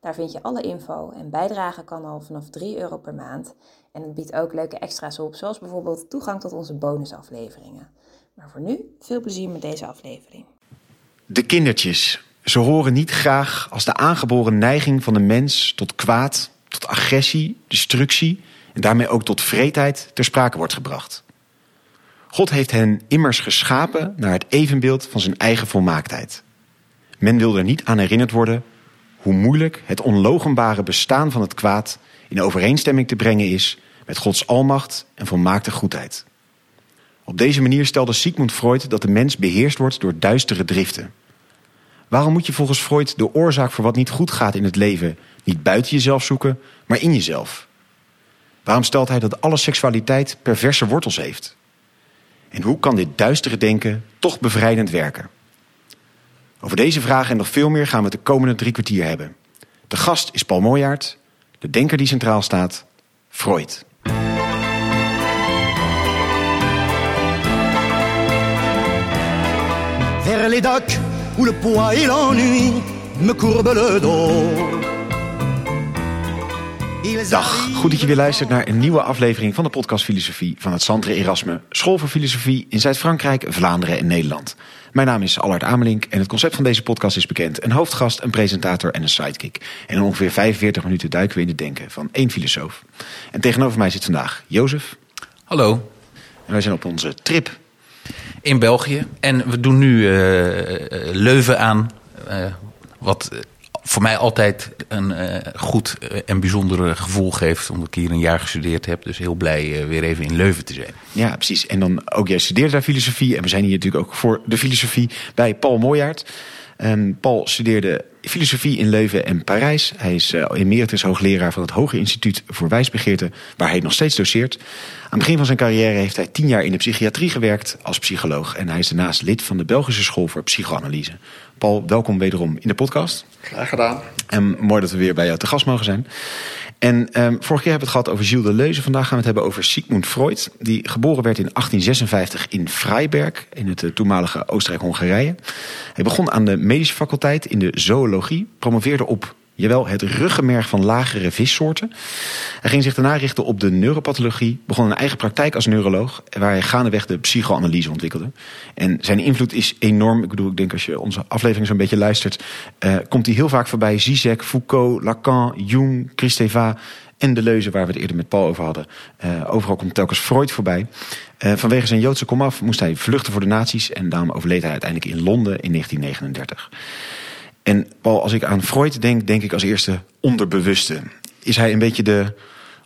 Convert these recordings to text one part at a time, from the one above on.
Daar vind je alle info en bijdragen kan al vanaf 3 euro per maand. En het biedt ook leuke extra's op, zoals bijvoorbeeld toegang tot onze bonusafleveringen. Maar voor nu, veel plezier met deze aflevering. De kindertjes. Ze horen niet graag als de aangeboren neiging van de mens tot kwaad, tot agressie, destructie en daarmee ook tot vreedheid ter sprake wordt gebracht. God heeft hen immers geschapen naar het evenbeeld van zijn eigen volmaaktheid. Men wil er niet aan herinnerd worden hoe moeilijk het onlogenbare bestaan van het kwaad in overeenstemming te brengen is met Gods almacht en volmaakte goedheid. Op deze manier stelde Sigmund Freud dat de mens beheerst wordt door duistere driften. Waarom moet je volgens Freud de oorzaak voor wat niet goed gaat in het leven niet buiten jezelf zoeken, maar in jezelf? Waarom stelt hij dat alle seksualiteit perverse wortels heeft? En hoe kan dit duistere denken toch bevrijdend werken? Over deze vragen en nog veel meer gaan we het de komende drie kwartier hebben. De gast is Paul Mooijaert, de denker die centraal staat, Freud. Les docks où le et l'ennui me le dos. Dag, goed dat je weer luistert naar een nieuwe aflevering van de podcast Filosofie van het Centre Erasme, School voor Filosofie in Zuid-Frankrijk, Vlaanderen en Nederland. Mijn naam is Allard Amelink en het concept van deze podcast is bekend. Een hoofdgast, een presentator en een sidekick. En in ongeveer 45 minuten duiken we in het denken van één filosoof. En tegenover mij zit vandaag Jozef. Hallo. En wij zijn op onze trip. In België. En we doen nu uh, Leuven aan. Uh, wat voor mij altijd een uh, goed en bijzonder gevoel geeft. Omdat ik hier een jaar gestudeerd heb. Dus heel blij uh, weer even in Leuven te zijn. Ja, precies. En dan ook jij studeert daar filosofie. En we zijn hier natuurlijk ook voor de filosofie bij Paul Mooijaert. Um, Paul studeerde filosofie in Leuven en Parijs. Hij is uh, emeritus hoogleraar van het Hoger Instituut voor Wijsbegeerte, waar hij nog steeds doseert. Aan het begin van zijn carrière heeft hij tien jaar in de psychiatrie gewerkt als psycholoog. En hij is daarnaast lid van de Belgische School voor Psychoanalyse. Paul, welkom wederom in de podcast. Graag gedaan. En mooi dat we weer bij jou te gast mogen zijn. En um, vorige keer hebben we het gehad over Gilles Deleuze. Vandaag gaan we het hebben over Sigmund Freud. Die geboren werd in 1856 in Freiberg, in het uh, toenmalige Oostenrijk-Hongarije. Hij begon aan de medische faculteit in de zoologie. Promoveerde op jawel, het ruggenmerg van lagere vissoorten. Hij ging zich daarna richten op de neuropathologie, begon een eigen praktijk als neuroloog, waar hij gaandeweg de psychoanalyse ontwikkelde. En zijn invloed is enorm. Ik bedoel, ik denk als je onze aflevering zo'n beetje luistert, uh, komt hij heel vaak voorbij. Zizek, Foucault, Lacan, Jung, Christeva en Deleuze, waar we het eerder met Paul over hadden. Uh, overal komt telkens Freud voorbij. Uh, vanwege zijn Joodse komaf moest hij vluchten voor de nazi's en daarom overleed hij uiteindelijk in Londen in 1939. En Paul, als ik aan Freud denk, denk ik als eerste onderbewuste. Is hij een beetje de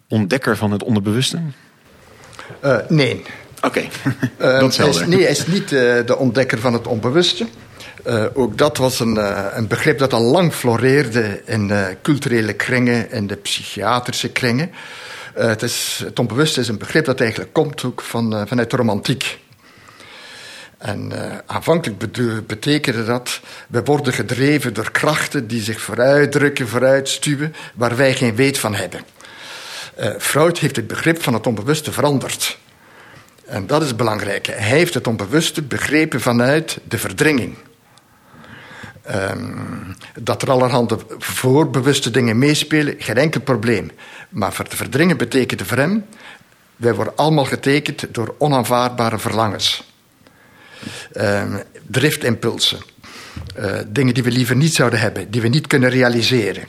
ontdekker van het onderbewuste? Uh, nee. Oké, okay. dat is Nee, hij is niet uh, de ontdekker van het onbewuste. Ook dat was een, een, begrip dat al lang floreerde in de culturele kringen en de psychiatrische kringen. het, is, het onbewuste is een begrip dat eigenlijk komt ook van, vanuit de romantiek. En uh, aanvankelijk betekende dat, we worden gedreven door krachten die zich vooruitdrukken, vooruitstuwen, waar wij geen weet van hebben. Uh, Freud heeft het begrip van het onbewuste veranderd. En dat is belangrijk. Hij heeft het onbewuste begrepen vanuit de verdringing. Um, dat er allerhande voorbewuste dingen meespelen, geen enkel probleem. Maar voor te verdringen betekende voor hem, wij worden allemaal getekend door onaanvaardbare verlangens. Um, driftimpulsen. Uh, dingen die we liever niet zouden hebben, die we niet kunnen realiseren.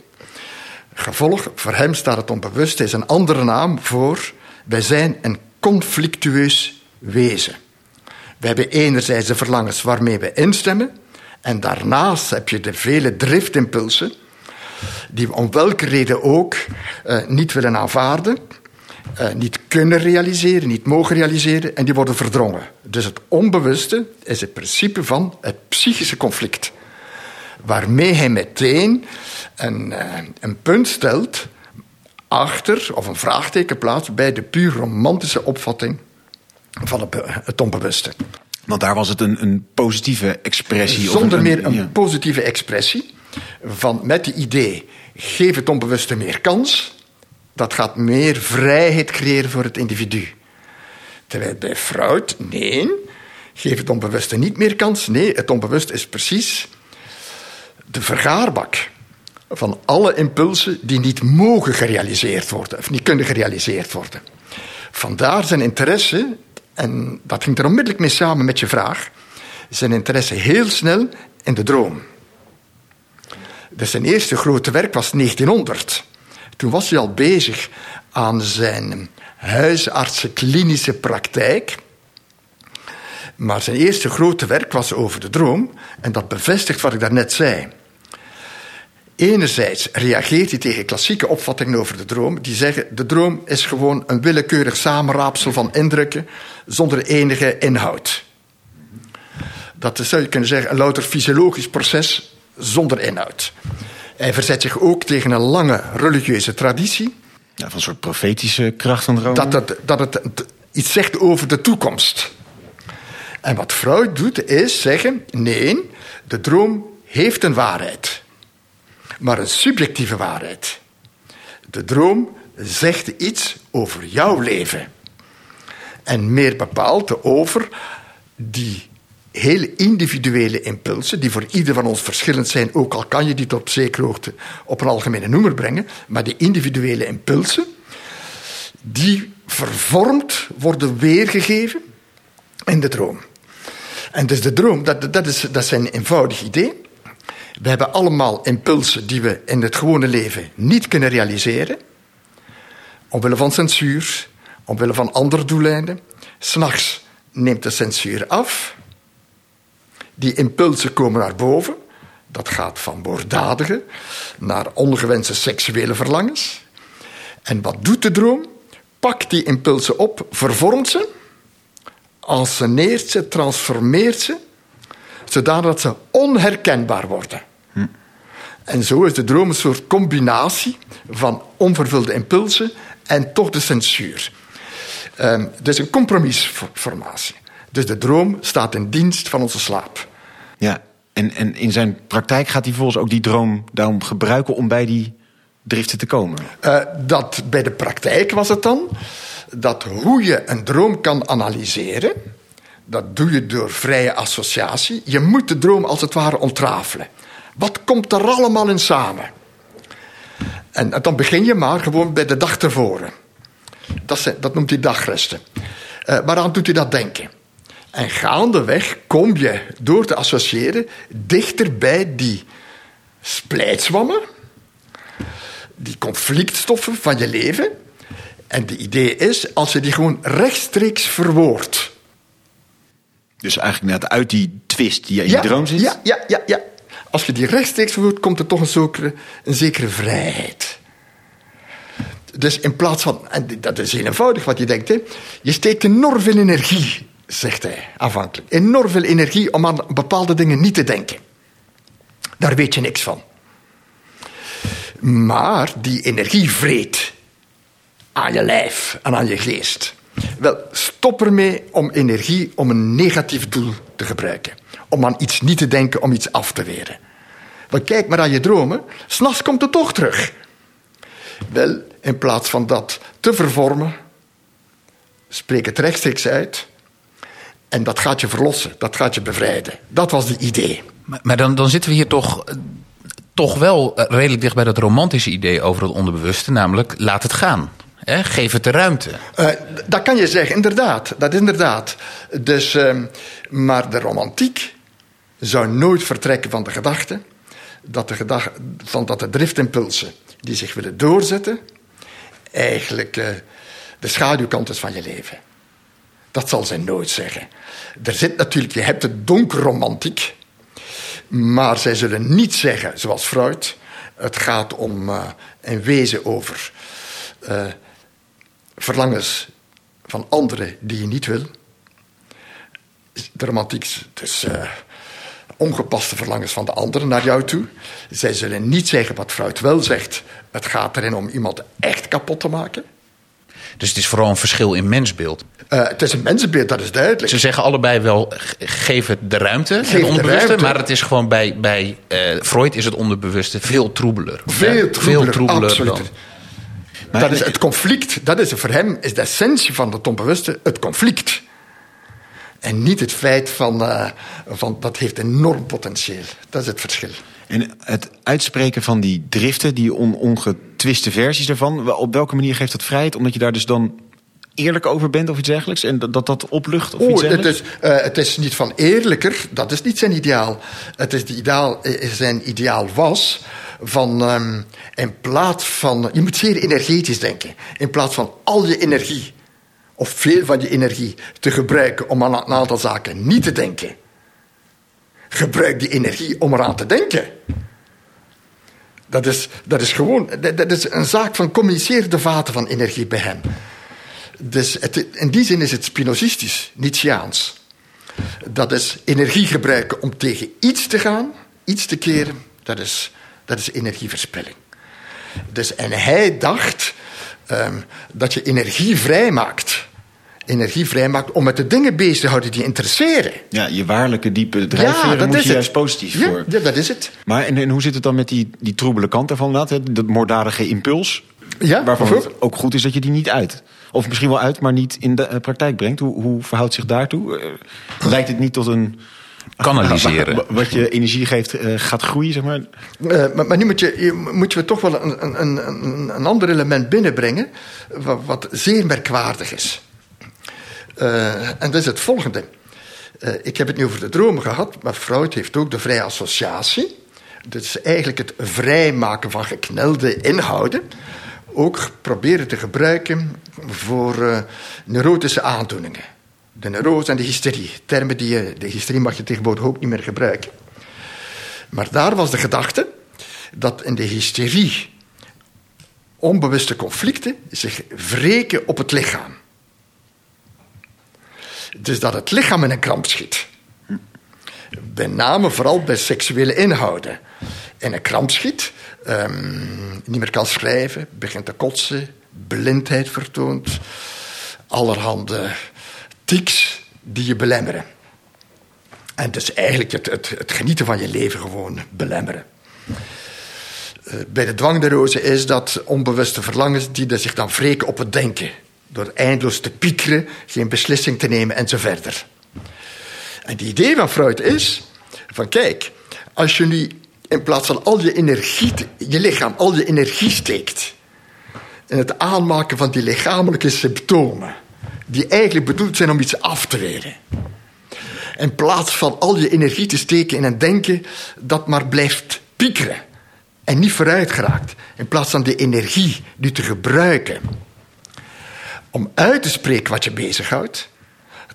Gevolg, voor hem staat het onbewuste, is een andere naam voor wij zijn een conflictueus wezen. We hebben enerzijds de verlangens waarmee we instemmen, en daarnaast heb je de vele driftimpulsen, die we om welke reden ook uh, niet willen aanvaarden, uh, niet kunnen realiseren, niet mogen realiseren, en die worden verdrongen. Dus het onbewuste is het principe van het psychische conflict. Waarmee hij meteen een, uh, een punt stelt. achter, of een vraagteken plaatst bij de puur romantische opvatting van het, het onbewuste. Want daar was het een, een positieve expressie. Zonder meer een ja. positieve expressie. Van, met het idee, geef het onbewuste meer kans. Dat gaat meer vrijheid creëren voor het individu. Terwijl bij Freud, nee, geef het onbewuste niet meer kans. Nee, het onbewuste is precies de vergaarbak van alle impulsen die niet mogen gerealiseerd worden, of niet kunnen gerealiseerd worden. Vandaar zijn interesse, en dat ging er onmiddellijk mee samen met je vraag, zijn interesse heel snel in de droom. Dus zijn eerste grote werk was 1900. Toen was hij al bezig aan zijn huisartsenklinische praktijk. Maar zijn eerste grote werk was over de droom. En dat bevestigt wat ik daarnet zei. Enerzijds reageert hij tegen klassieke opvattingen over de droom, die zeggen de droom is gewoon een willekeurig samenraapsel van indrukken zonder enige inhoud. Dat is, zou je kunnen zeggen, een louter fysiologisch proces zonder inhoud. Hij verzet zich ook tegen een lange religieuze traditie. Ja, van een soort profetische kracht van dromen. Dat het, dat het iets zegt over de toekomst. En wat Freud doet, is zeggen: nee, de droom heeft een waarheid maar een subjectieve waarheid. De droom zegt iets over jouw leven. En meer bepaald over die hele individuele impulsen, die voor ieder van ons verschillend zijn, ook al kan je die tot zekere hoogte op een algemene noemer brengen, maar die individuele impulsen, die vervormd worden weergegeven in de droom. En dus de droom, dat, dat, is, dat is een eenvoudig idee. We hebben allemaal impulsen die we in het gewone leven niet kunnen realiseren. Omwille van censuur, omwille van andere doeleinden. S'nachts neemt de censuur af. Die impulsen komen naar boven. Dat gaat van moorddadige naar ongewenste seksuele verlangens. En wat doet de droom? Pakt die impulsen op, vervormt ze, anseneert ze, transformeert ze zodat ze onherkenbaar worden. Hm. En zo is de droom een soort combinatie van onvervulde impulsen en toch de censuur. Um, dus een compromisformatie. Dus de droom staat in dienst van onze slaap. Ja, en, en in zijn praktijk gaat hij volgens ook die droom daarom gebruiken om bij die driften te komen? Uh, dat bij de praktijk was het dan dat hoe je een droom kan analyseren, dat doe je door vrije associatie. Je moet de droom als het ware ontrafelen. Wat komt er allemaal in samen? En, dan begin je maar gewoon bij de dag tevoren. Dat, dat noemt hij dagresten. Uh, waaraan doet hij dat denken? En gaandeweg kom je door te associëren dichter bij die splijtswammen, die conflictstoffen van je leven. En het idee is, als je die gewoon rechtstreeks verwoordt, dus eigenlijk net uit die twist die je in ja, droom zit? Ja, ja, ja, ja. Als je die rechtstreeks voert, komt er toch een zekere, een zekere vrijheid. Dus in plaats van, en dat is heel eenvoudig wat je denkt, hè, je steekt enorm veel energie, zegt hij aanvankelijk. Enorm veel energie om aan bepaalde dingen niet te denken. Daar weet je niks van. Maar die energie vreet aan je lijf en aan je geest. Wel, stop ermee om energie om een negatief doel te gebruiken. Om aan iets niet te denken, om iets af te weren. Want kijk maar aan je dromen, s'nachts komt het toch terug. Wel, in plaats van dat te vervormen, spreek het rechtstreeks uit. En dat gaat je verlossen, dat gaat je bevrijden. Dat was het idee. Maar, maar dan, dan zitten we hier toch, toch wel redelijk dicht bij dat romantische idee over het onderbewuste, namelijk laat het gaan. He, geef het de ruimte. Uh, dat kan je zeggen, inderdaad. Dat is inderdaad. Dus, uh, maar de romantiek zou nooit vertrekken van de gedachte dat de, gedachte, van dat de driftimpulsen die zich willen doorzetten, eigenlijk uh, de schaduwkant is van je leven. Dat zal zij nooit zeggen. Er zit natuurlijk, je hebt de donkerromantiek, maar zij zullen niet zeggen, zoals Freud, het gaat om uh, in wezen over uh, verlangens van anderen die je niet wil. De romantiek, dus uh, ongepaste verlangens van de anderen naar jou toe. Zij zullen niet zeggen wat Freud wel zegt. Het gaat erin om iemand echt kapot te maken. Dus het is vooral een verschil in mensbeeld. Uh, het is een mensenbeeld, dat is duidelijk. Ze zeggen allebei wel, geef het de ruimte, Geef het de ruimte. Maar het is gewoon bij, bij eh, Freud is het onderbewuste veel troebeler. Veel Ja, troebeler, troebeler absoluut. dan. dat is het conflict. Dat is voor hem is de essentie van het onbewuste, het conflict. En niet het feit van, eh, van dat heeft enorm potentieel. Dat is het verschil. En het uitspreken van die driften, die on ongetwiste versies daarvan, op welke manier geeft dat vrijheid? Omdat je daar dus dan eerlijk over bent of iets dergelijks? En dat dat, dat oplucht of iets Oh, het is, eh, het is niet van eerlijker, dat is niet zijn ideaal. Het is de ideaal eh, zijn ideaal was van ehm, in plaats van. Je moet zeer energetisch denken. In plaats van al je energie, of veel van je energie, te gebruiken om aan een aantal zaken niet te denken. Gebruik die energie om eraan te denken. Dat is, dat is gewoon dat, is een zaak van communiceer de vaten van energie bij hem. Dus in die zin is het spinozistisch, Nietzscheaans. Dat is energie gebruiken om tegen iets te gaan, iets te keren. Dat is, dat is energieverspilling. Dus, en hij dacht ehm, dat je energie vrijmaakt. Energie vrijmaakt om met de dingen bezig te houden die je interesseren. Ja, je waarlijke diepe drijfveren moet je juist positief ja, voor. Ja, dat is het. Maar en, en hoe zit het dan met die, die troebele kant inderdaad, hè? Dat moorddadige impuls. Ja, waarvan het ook goed is dat je die niet uit. Of misschien wel uit, maar niet in de eh, praktijk brengt. Hoe, hoe verhoudt zich daartoe? Eh, lijkt het niet tot een... Kanaliseren. wa- Wat je energie geeft, eh, gaat groeien, zeg maar? Eh, maar, maar nu moet je, je, moet je toch wel een, een, een, een ander element binnenbrengen, wat, wat zeer merkwaardig is. Eh, en dat is het volgende. Eh, ik heb het nu over de dromen gehad, maar Freud heeft ook de vrije associatie. Dat is eigenlijk het vrijmaken van geknelde inhouden. Ook proberen te gebruiken voor eh, neurotische aandoeningen. De neurose en de hysterie. Termen die je, de hysterie mag je tegenwoordig ook niet meer gebruiken. Maar daar was de gedachte dat in de hysterie onbewuste conflicten zich wreken op het lichaam. Dus dat het lichaam in een kramp schiet. Met name vooral bij seksuele inhouden. In een kramp schiet, ehm, niet meer kan schrijven, begint te kotsen, blindheid vertoont, allerhande tics die je belemmeren. En dus eigenlijk het, het, het genieten van je leven gewoon belemmeren. Eh, Bij de dwangneurose is dat onbewuste verlangens die zich dan wreken op het denken. Door eindeloos te piekeren, geen beslissing te nemen en zo verder. En het idee van Freud is: van kijk, als je nu in plaats van al je energie, je lichaam, al je energie steekt in het aanmaken van die lichamelijke symptomen, die eigenlijk bedoeld zijn om iets af te weren. In plaats van al je energie te steken in een denken dat maar blijft piekeren en niet vooruit geraakt. In plaats van de energie nu te gebruiken om uit te spreken wat je bezighoudt,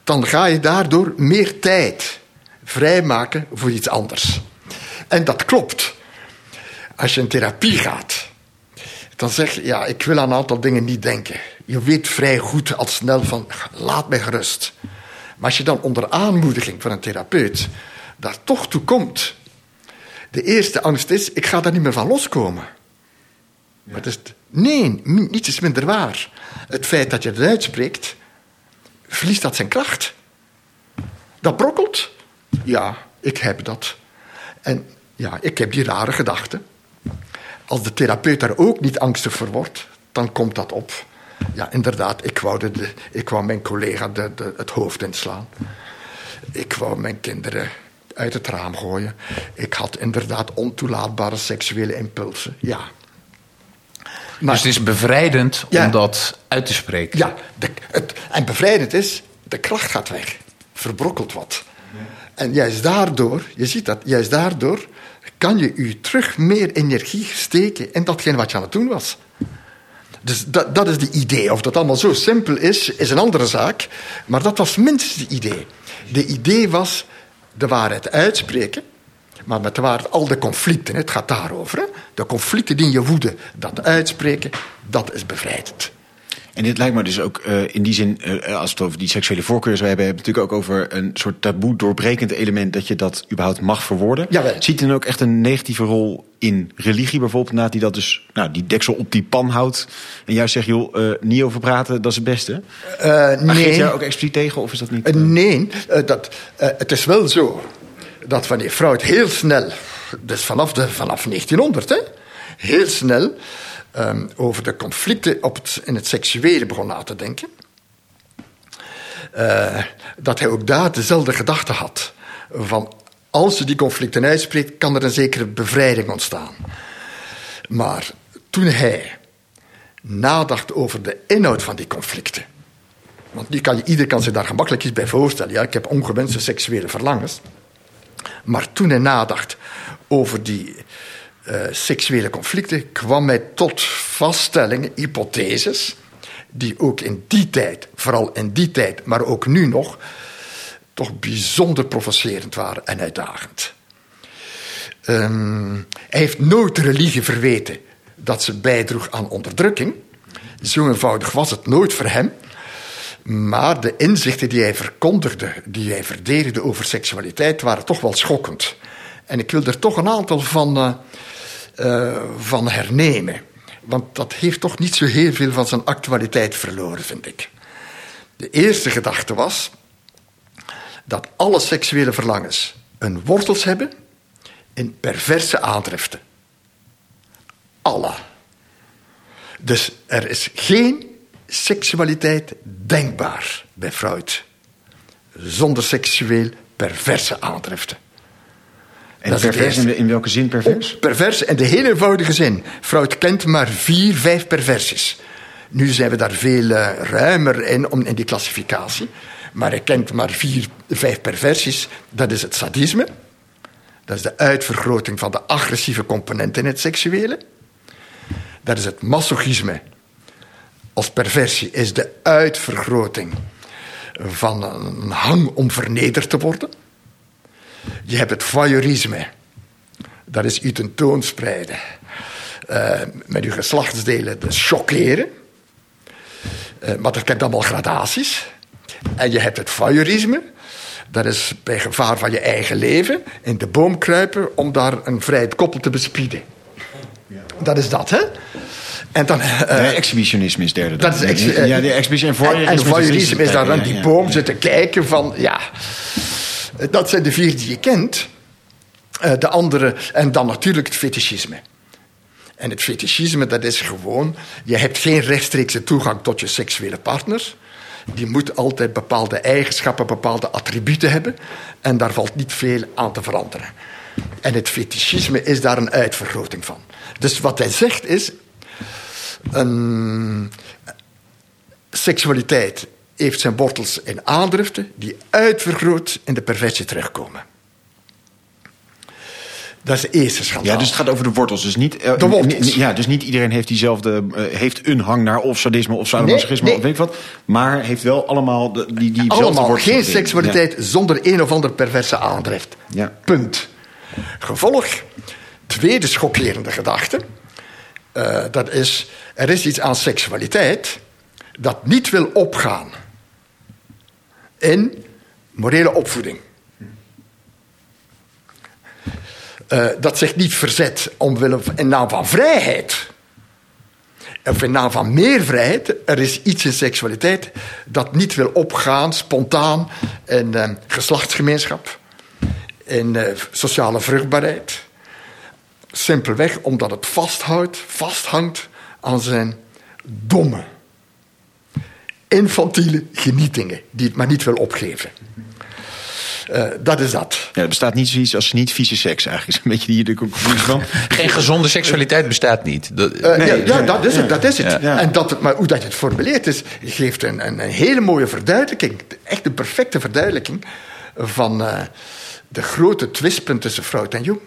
dan ga je daardoor meer tijd vrijmaken voor iets anders. En dat klopt. Als je in therapie gaat, dan zeg je, ja, ik wil aan een aantal dingen niet denken. Je weet vrij goed al snel van, laat mij gerust. Maar als je dan onder aanmoediging van een therapeut daar toch toe komt, de eerste angst is, ik ga daar niet meer van loskomen. Maar dat is, nee, niets is minder waar. Het feit dat je het uitspreekt, verliest dat zijn kracht. Dat brokkelt. Ja, ik heb dat. En ja, ik heb die rare gedachten. Als de therapeut daar ook niet angstig voor wordt, dan komt dat op. Ja, inderdaad, ik wou, de, de- ik wou mijn collega de, de, het hoofd inslaan. Ik wou mijn kinderen uit het raam gooien. Ik had inderdaad ontoelaatbare seksuele impulsen. Ja. Maar, Dus het is bevrijdend Ja. om dat uit te spreken. ja, de, het, en bevrijdend is, de kracht gaat weg. Verbrokkelt wat. En juist daardoor, je ziet dat, juist daardoor kan je u terug meer energie steken in datgene wat je aan het doen was. Dus dat, dat is de idee. Of dat allemaal zo simpel is, is een andere zaak. Maar dat was minstens het idee. De idee was de waarheid uitspreken. Maar met de waarheid al de conflicten, het gaat daarover. Hè? De conflicten die je woede, dat uitspreken, dat is bevrijdend. En dit lijkt me dus ook uh, in die zin, uh, als we het over die seksuele voorkeur hebben, hebben we het natuurlijk ook over een soort taboe doorbrekend element dat je dat überhaupt mag verwoorden. Jawel. Ziet u dan ook echt een negatieve rol in religie bijvoorbeeld, na die dat dus, nou, die deksel op die pan houdt en juist zegt, joh, uh, niet over praten, dat is het beste? Nee. Geeft daar ook expliciet tegen of is dat niet? Nee, dat, het is wel zo dat wanneer Freud heel snel, dus vanaf, de, vanaf 1900, hè, heel snel um, over de conflicten op het, in het seksuele begon na te denken, uh, dat hij ook daar dezelfde gedachte had. Van als je die conflicten uitspreekt, kan er een zekere bevrijding ontstaan. Maar toen hij nadacht over de inhoud van die conflicten. Want die kan je, ieder kan zich daar gemakkelijk iets bij voorstellen. Ja, ik heb ongewenste seksuele verlangens. Maar toen hij nadacht over die uh, seksuele conflicten, kwam hij tot vaststellingen, hypotheses, die ook in die tijd, vooral in die tijd, maar ook nu nog, toch bijzonder provocerend waren en uitdagend. Um, hij heeft nooit religie verweten dat ze bijdroeg aan onderdrukking. Zo eenvoudig was het nooit voor hem. Maar de inzichten die hij verkondigde, die hij verdedigde over seksualiteit, waren toch wel schokkend. En ik wil er toch een aantal van, uh, uh, van hernemen. Want dat heeft toch niet zo heel veel van zijn actualiteit verloren, vind ik. De eerste gedachte was dat alle seksuele verlangens een wortels hebben in perverse aandriften. Alle. Dus er is geen seksualiteit denkbaar bij Freud zonder seksueel perverse aandriften. En pervers in, in, welke zin pervers? Pervers in de heel eenvoudige zin. Freud kent maar vier, vijf perversies. Nu zijn we daar veel uh, ruimer in om, in die klassificatie. Maar hij kent maar vier, vijf perversies. Dat is het sadisme. Dat is de uitvergroting van de agressieve componenten in het seksuele. Dat is het masochisme. Als perversie is de uitvergroting van een hang om vernederd te worden. Je hebt het voyeurisme. Dat is u tentoonspreiden. Uh, met uw geslachtsdelen te chockeren. Uh, maar dat kent allemaal gradaties. En je hebt het voyeurisme. Dat is bij gevaar van je eigen leven in de boom kruipen om daar een vrij koppel te bespieden. Dat is dat, hè? En dan, uh, nee, exhibitionisme is derde. Dat is ex ja, de exhibition en voyeurisme. En, en voyeurisme is daar aan die boom zitten kijken van, ja, dat zijn de vier die je kent. Uh, de andere, en dan natuurlijk het fetischisme. En het fetischisme, dat is gewoon, je hebt geen rechtstreekse toegang tot je seksuele partner. Die moet altijd bepaalde eigenschappen, bepaalde attributen hebben. En daar valt niet veel aan te veranderen. En het fetischisme is daar een uitvergroting van. Dus wat hij zegt is, een seksualiteit heeft zijn wortels in aandriften die uitvergroot in de perversie terugkomen. Dat is de eerste schandaal. Ja, dus het gaat over de wortels. Dus niet, de wortels. Ja, dus niet iedereen heeft diezelfde, uh, heeft een hang naar of sadisme of sadomasochisme nee, nee. of weet ik wat. Maar heeft wel allemaal de, die, die Allemaal wortels geen seksualiteit ja. zonder een of ander perverse aandrift. Ja. Punt. Gevolg, tweede schokkerende gedachte. Uh, dat is, er is iets aan seksualiteit dat niet wil opgaan in morele opvoeding. Uh, dat zich niet verzet omwille in naam van vrijheid. Of in naam van meer vrijheid. Er is iets in seksualiteit dat niet wil opgaan spontaan in uh, geslachtsgemeenschap, in uh, sociale vruchtbaarheid. Simpelweg omdat het vasthoudt, vasthangt aan zijn domme, infantiele genietingen, die het maar niet wil opgeven. Uh, dat is dat. Ja, er bestaat niet zoiets als niet vieze seks eigenlijk. Is een beetje hier de conclusie van. Geen gezonde seksualiteit bestaat niet. Dat, uh, nee, ja, ja, dat is het. Dat is het. Ja. En dat, maar hoe dat je het formuleert is, geeft een, een, een hele mooie verduidelijking. Echt een perfecte verduidelijking van uh, de grote twistpunt tussen Freud en Jung.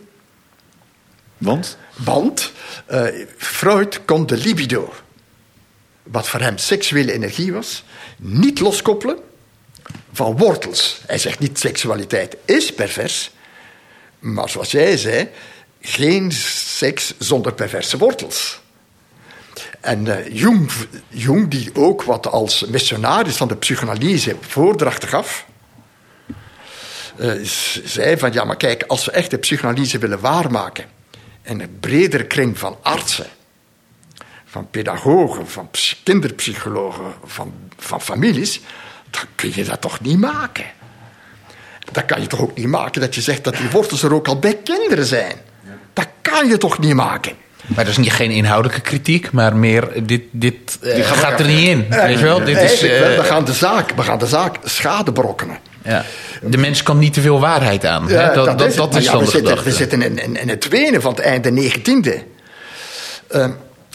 Want? Want Freud kon de libido, wat voor hem seksuele energie was, niet loskoppelen van wortels. Hij zegt niet seksualiteit is pervers, maar zoals jij zei, geen seks zonder perverse wortels. En uh, Jung, Jung, die ook wat als missionaris van de psychanalyse voordrachten gaf, uh, zei van ja, maar kijk, als we echt de psychanalyse willen waarmaken in een bredere kring van artsen, van pedagogen, van kinderpsychologen, van, van families, dan kun je dat toch niet maken. Dan kan je toch ook niet maken dat je zegt dat die wortels er ook al bij kinderen zijn. Dat kan je toch niet maken. Maar dat is niet, geen inhoudelijke kritiek, maar meer dit, dit, uh, gaat er niet in. weet je wel? Dit is, we, gaan de zaak, we gaan de zaak schade berokkenen. Ja. De mens kan niet te veel waarheid aan. Hè? Dat, dat, dat, is, dat is ja, we, zitten, we zitten in, in, in het wenen van het einde 19e.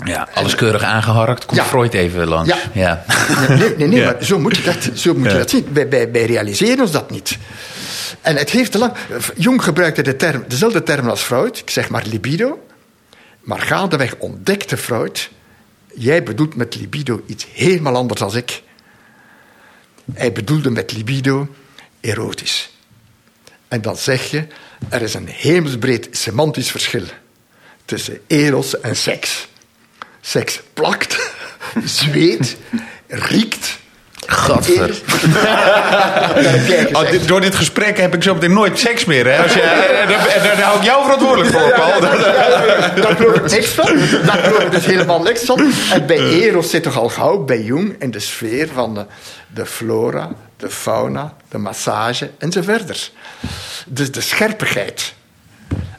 Ja, alles keurig aangeharkt, komt Freud even langs. Ja. ja. Nee, nee, nee maar zo moet je dat, zo moet je dat zien. Wij, wij, wij realiseren ons dat niet. En het heeft te lang. Jung gebruikte de term, dezelfde term als Freud, ik zeg maar libido. Maar gaandeweg ontdekte Freud. Jij bedoelt met libido iets helemaal anders dan ik. Hij bedoelde met libido erotisch. En dan zeg je, er is een hemelsbreed semantisch verschil tussen eros en seks. Seks plakt, zweet, riekt, Gadver. oh, dit, door dit gesprek heb ik zo meteen nooit seks meer. Hè? Als je, en daar hou ik jou verantwoordelijk voor, Paul. Daar geloof ik niks van. Daar geloof ik dus helemaal niks van. En bij Eros zit toch al gauw bij Jung in de sfeer van de, de flora, de fauna, de massage enzovoort. Dus de scherpigheid,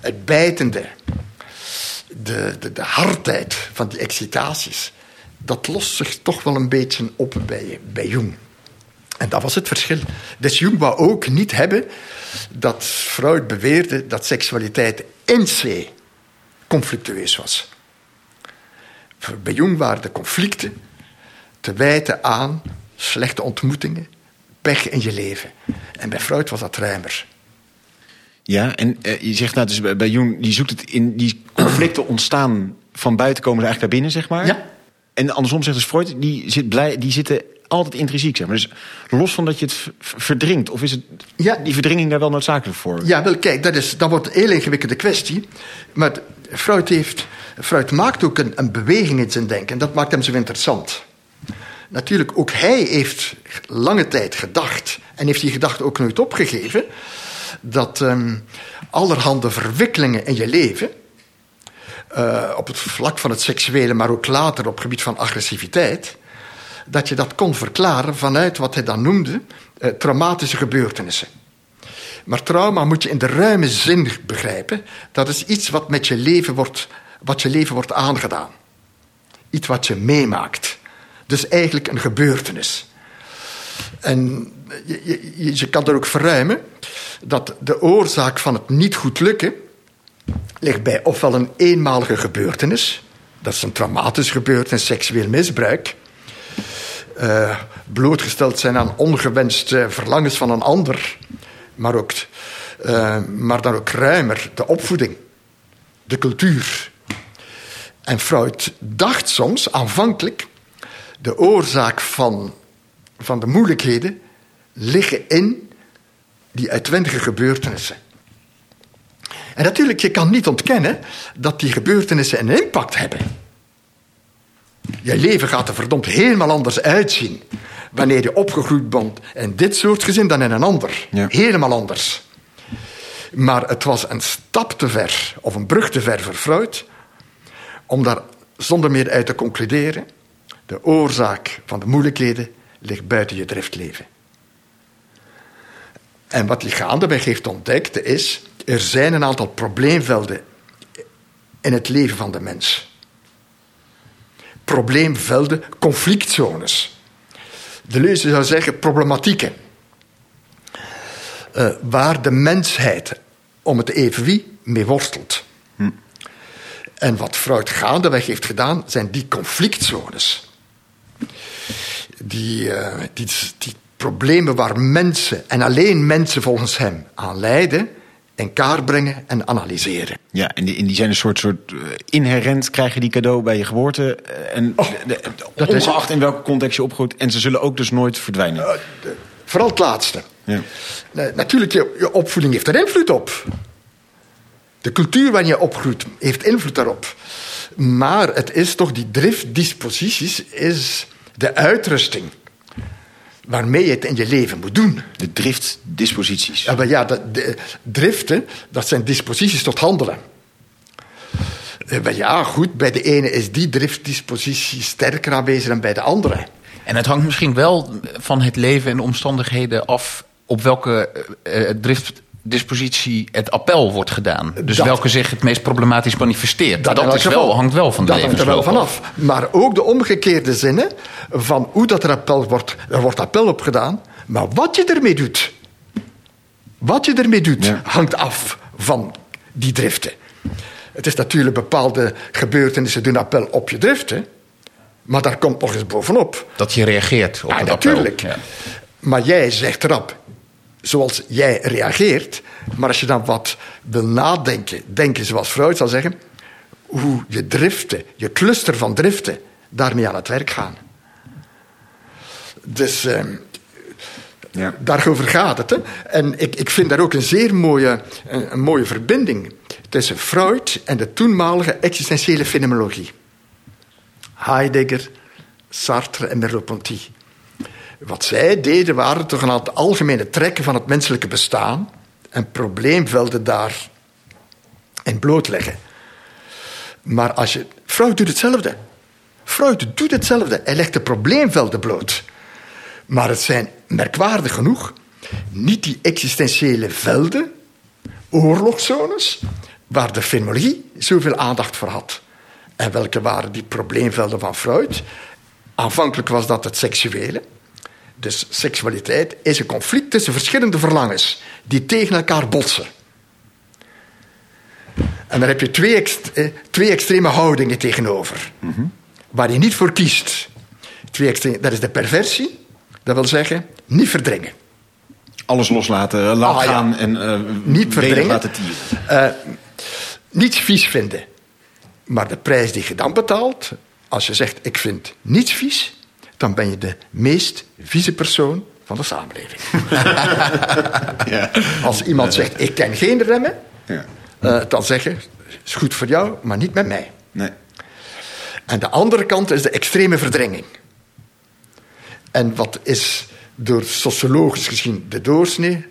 het bijtende, de, de, hardheid van die excitaties dat lost zich toch wel een beetje op bij, bij Jung. En dat was het verschil. Dus Jung wou ook niet hebben dat Freud beweerde dat seksualiteit in zee conflictueus was. Bij Jung waren de conflicten te wijten aan slechte ontmoetingen, pech in je leven. En bij Freud was dat ruimer. Ja, en uh, je zegt nou, dus bij Jung, die zoekt het in die conflicten ontstaan van buiten komen er eigenlijk naar binnen, zeg maar. Ja. En andersom zegt dus Freud, die, zit blij, die zitten altijd intrinsiek. Zeg maar. Dus los van dat je het verdringt, of is het ja. die verdringing daar wel noodzakelijk voor? Ja, wel kijk, dat, is, dat wordt een heel ingewikkelde kwestie. Maar Freud, heeft, Freud maakt ook een, een beweging in zijn denken. En dat maakt hem zo interessant. Natuurlijk, ook hij heeft lange tijd gedacht, en heeft die gedachte ook nooit opgegeven, dat um, allerhande verwikkelingen in je leven uh, op het vlak van het seksuele, maar ook later op het gebied van agressiviteit, dat je dat kon verklaren vanuit wat hij dan noemde uh, traumatische gebeurtenissen. Maar trauma moet je in de ruime zin begrijpen. Dat is iets wat met je leven wordt, wat je leven wordt aangedaan. Iets wat je meemaakt. Dus eigenlijk een gebeurtenis. En je, je, je kan er ook verruimen dat de oorzaak van het niet goed lukken ligt bij ofwel een eenmalige gebeurtenis, dat is een traumatische gebeurtenis, seksueel misbruik, uh, blootgesteld zijn aan ongewenste verlangens van een ander, maar, ook, uh, maar dan ook ruimer de opvoeding, de cultuur. En Freud dacht soms aanvankelijk de oorzaak van, van de moeilijkheden liggen in die uitwendige gebeurtenissen. En natuurlijk, je kan niet ontkennen dat die gebeurtenissen een impact hebben. Je leven gaat er verdomd helemaal anders uitzien wanneer je opgegroeid bent in dit soort gezin dan in een ander. Helemaal anders. Maar het was een stap te ver, of een brug te ver voor Freud, om daar zonder meer uit te concluderen: de oorzaak van de moeilijkheden ligt buiten je driftleven. En wat hij gaandeweg heeft ontdekt is er zijn een aantal probleemvelden in het leven van de mens. Probleemvelden, conflictzones. De leuze zou zeggen problematieken. Uh, waar de mensheid om het even wie mee worstelt. Hm. En wat Freud gaandeweg heeft gedaan, zijn die conflictzones. Die, uh, die, die problemen waar mensen, en alleen mensen volgens hem, aan lijden, in kaart brengen en analyseren. Ja, en die, en die zijn een soort, soort uh, inherent krijg je die cadeau bij je geboorte. Uh, en oh, de, de, ongeacht in welke context je opgroeit. En ze zullen ook dus nooit verdwijnen. Uh, de, vooral het laatste. Ja. natuurlijk, je, je opvoeding heeft er invloed op. De cultuur waarin je opgroeit heeft invloed daarop. Maar het is toch die driftdisposities, is de uitrusting waarmee je het in je leven moet doen. De driftdisposities. Ja, maar ja, de, de- driften, dat zijn disposities tot handelen. Eh, maar ja, goed, bij de ene is die driftdispositie sterker aanwezig dan bij de andere. En het hangt misschien wel van het leven en de omstandigheden af op welke eh, eh, driftdispositie het appel wordt gedaan. Dus Dat- welke zich het meest problematisch manifesteert. Dat, is geval. wel, hangt wel van de Dat hangt er wel levensloop vanaf. Maar ook de omgekeerde zinnen van hoe dat er appel wordt. Er wordt appel op gedaan, maar wat je ermee doet, wat je ermee doet, Ja. hangt af van die driften. Het is natuurlijk bepaalde gebeurtenissen doen appel op je driften, maar daar komt nog eens bovenop. Dat je reageert op Ah, het appel. natuurlijk. Ja. Maar jij zegt erop zoals jij reageert. Maar als je dan wat wil nadenken, denken zoals Freud zal zeggen, hoe je driften, je cluster van driften, daarmee aan het werk gaan. Dus eh, Ja. daarover gaat het. Hè? En ik, ik vind daar ook een zeer mooie, een, een mooie verbinding tussen Freud en de toenmalige existentiële fenomenologie. Heidegger, Sartre en Merleau-Ponty. Wat zij deden waren toch een aantal algemene trekken van het menselijke bestaan en probleemvelden daar in blootleggen. Maar als je. Freud doet hetzelfde. Freud doet hetzelfde. Hij legt de probleemvelden bloot. Maar het zijn merkwaardig genoeg niet die existentiële velden, oorlogszones, waar de fenomenologie zoveel aandacht voor had. En welke waren die probleemvelden van Freud? Aanvankelijk was dat het seksuele. Dus seksualiteit is een conflict tussen verschillende verlangens die tegen elkaar botsen. En daar heb je twee, ext- eh, twee extreme houdingen tegenover, waar je niet voor kiest. Twee extreme, dat is de perversie, dat wil zeggen niet verdringen. Alles loslaten, laat Ah, ja. gaan en eh Niet verdringen. laten tieren. Eh, niets vies vinden. Maar de prijs die je dan betaalt, als je zegt ik vind niets vies, dan ben je de meest vieze persoon van de samenleving. Ja. Als iemand zegt ik ken geen remmen, Ja. eh, dan zeg je is goed voor jou, maar niet met mij. Nee. En de andere kant is de extreme verdringing. En wat is door sociologisch gezien de doorsnee?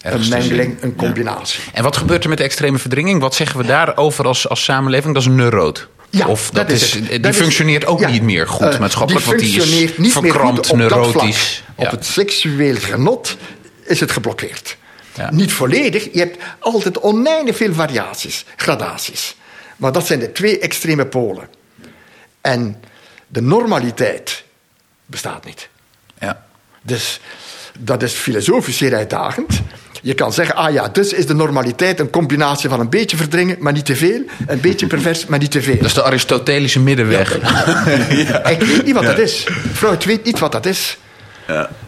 Ergens een mengeling, een combinatie. En wat gebeurt er met de extreme verdringing? Wat zeggen we daarover als, als samenleving? Dat is een neuroot. Ja, of dat, is, die Dat is- functioneert ook ja, niet meer goed eh, maatschappelijk. want die functioneert is niet meer verkrampt, goed op neurotisch. Op het seksueel genot is het geblokkeerd. Ja. Niet volledig, je hebt altijd oneindig veel variaties, gradaties. Maar dat zijn de twee extreme polen. En de normaliteit bestaat niet. Ja. Dus dat is filosofisch zeer uitdagend. Je kan zeggen, ah ja, dus is de normaliteit een combinatie van een beetje verdringen, maar niet te veel. Een beetje pervers, maar niet te veel. Dat is de Aristotelische middenweg. Ik weet niet wat dat is. Freud weet niet wat dat is.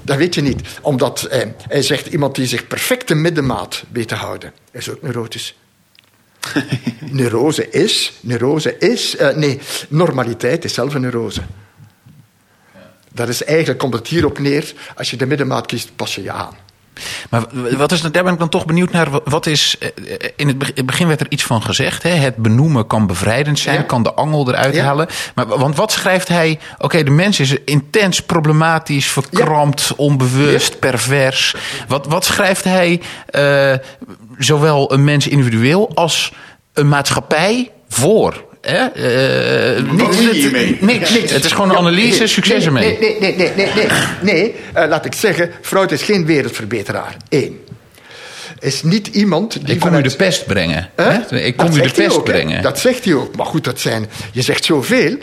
Dat weet je niet. Omdat eh, hij zegt, iemand die zich perfecte middenmaat weet te houden, is ook neurotisch. neurose is, neurose is, eh, nee, normaliteit is zelf een neurose. Dat is eigenlijk, komt het hierop neer, als je de middenmaat kiest, pas je je aan. Maar wat is, daar ben ik dan toch benieuwd naar. Wat is, eh, in het be- in het begin werd er iets van gezegd. Hè? Het benoemen kan bevrijdend zijn, Ja. kan de angel eruit Ja. halen. Maar, want wat schrijft hij? Oké, de mens is intens problematisch, verkrampt, onbewust, pervers. Wat, wat schrijft hij eh, zowel een mens individueel als een maatschappij voor? Hè? Eh, wat je hiermee? Niks. Het is gewoon een analyse, succes nee, ermee. Nee, nee, nee, nee, nee. Nee, nee eh, laat ik zeggen, Freud is geen wereldverbeteraar. Eén. Is niet iemand die Ik kom u de pest brengen. Hè? Ik kom Dat u de pest ook, hè. brengen. Dat zegt hij ook. Maar goed, dat zijn, je zegt zoveel,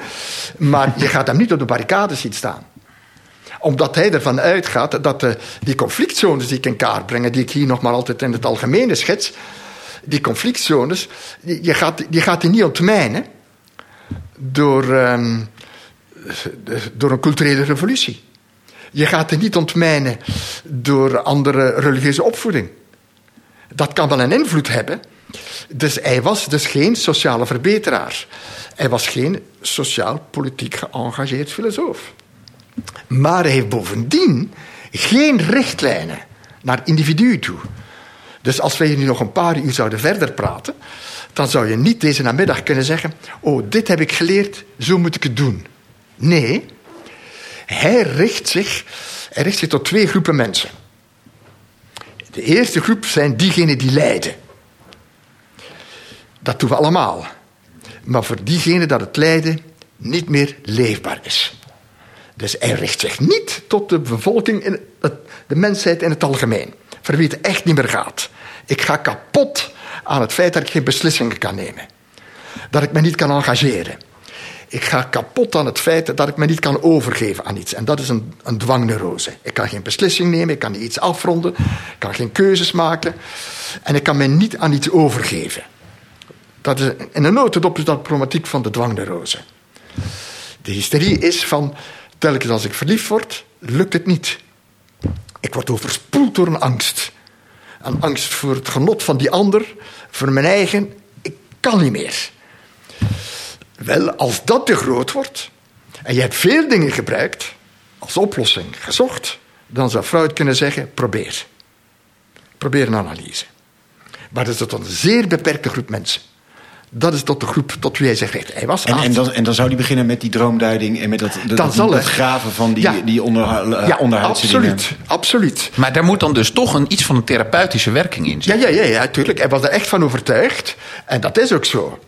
maar je gaat hem niet op de barricades zien staan. Omdat hij ervan uitgaat dat de, die conflictzones die ik in kaart breng, die ik hier nog maar altijd in het algemene schets, die conflictzones, die, je gaat, die gaat hij niet ontmijnen door, ehm, door een culturele revolutie. Je gaat die niet ontmijnen door andere religieuze opvoeding. Dat kan wel een invloed hebben. Dus hij was dus geen sociale verbeteraar. Hij was geen sociaal-politiek geëngageerd filosoof. Maar hij heeft bovendien geen richtlijnen naar individuen toe. Dus als wij hier nu nog een paar uur zouden verder praten, dan zou je niet deze namiddag kunnen zeggen: Oh, dit heb ik geleerd, zo moet ik het doen. Nee, hij richt zich, richt zich tot twee groepen mensen. De eerste groep zijn diegenen die lijden. Dat doen we allemaal. Maar voor diegenen dat het lijden niet meer leefbaar is. Dus hij richt zich niet tot de bevolking, in het, de mensheid in het algemeen. Voor wie het echt niet meer gaat. Ik ga kapot aan het feit dat ik geen beslissingen kan nemen. Dat ik me niet kan engageren. Ik ga kapot aan het feit dat ik me niet kan overgeven aan iets. En dat is een, een dwangneurose. Ik kan geen beslissing nemen, ik kan niet iets afronden, ik kan geen keuzes maken. En ik kan me niet aan iets overgeven. Dat is in een notendop is dat problematiek van de dwangneurose. De hysterie is van, telkens als ik verliefd word, lukt het niet. Ik word overspoeld door een angst. Een angst voor het genot van die ander, voor mijn eigen. Ik kan niet meer. Wel, als dat te groot wordt en je hebt veel dingen gebruikt als oplossing gezocht, dan zou Freud kunnen zeggen: probeer. Probeer een analyse. Maar dat is een zeer beperkte groep mensen. Dat is tot de groep tot wie hij zich richt. Hij was En, en, dan, en dan zou hij beginnen met die droomduiding en met dat, dat, Dan zal dat hij. graven van die, Ja. die onder, eh, ja, absoluut, dingen. absoluut. Maar daar moet dan dus toch een, iets van een therapeutische werking in Ja, zitten. ja, ja, ja, tuurlijk. Hij was er echt van overtuigd. En dat is ook zo.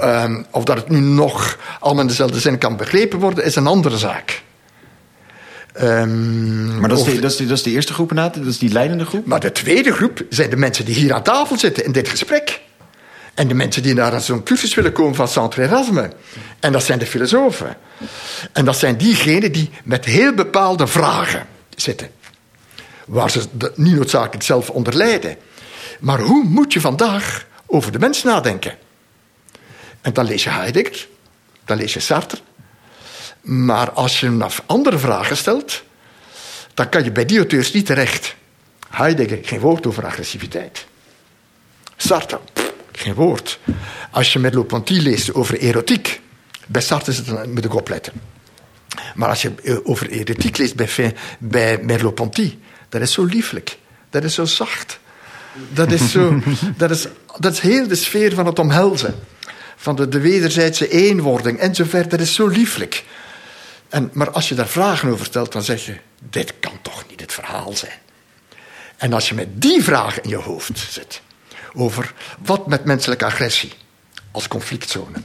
Ehm, of dat het nu nog allemaal in dezelfde zin kan begrepen worden, is een andere zaak. Ehm, Maar dat is, de, dat, is de, dat is de eerste groep inderdaad, dat is die leidende groep. Maar de tweede groep zijn de mensen die hier aan tafel zitten in dit gesprek. En de mensen die naar zo'n cursus willen komen van Centre Erasme. En dat zijn de filosofen. En dat zijn diegenen die met heel bepaalde vragen zitten. Waar ze niet noodzakelijk zelf onder lijden. Maar hoe moet je vandaag over de mens nadenken? En dan lees je Heidegger, dan lees je Sartre. Maar als je naar andere vragen stelt, dan kan je bij die auteurs niet terecht. Heidegger, geen woord over agressiviteit. Sartre, geen woord. Als je met Merleau-Ponty leest over erotiek, bij Sartre is het moet ik opletten. Maar als je eh, over erotiek leest bij, bij Merleau-Ponty, dat is zo lieflijk, dat is zo zacht. Dat is, zo, dat, is, dat is heel de sfeer van het omhelzen. Van de, de wederzijdse eenwording enzovoort. Dat is zo lieflijk. En, maar als je daar vragen over stelt, dan zeg je: dit kan toch niet het verhaal zijn. En als je met die vraag in je hoofd zit, over wat met menselijke agressie als conflictzone,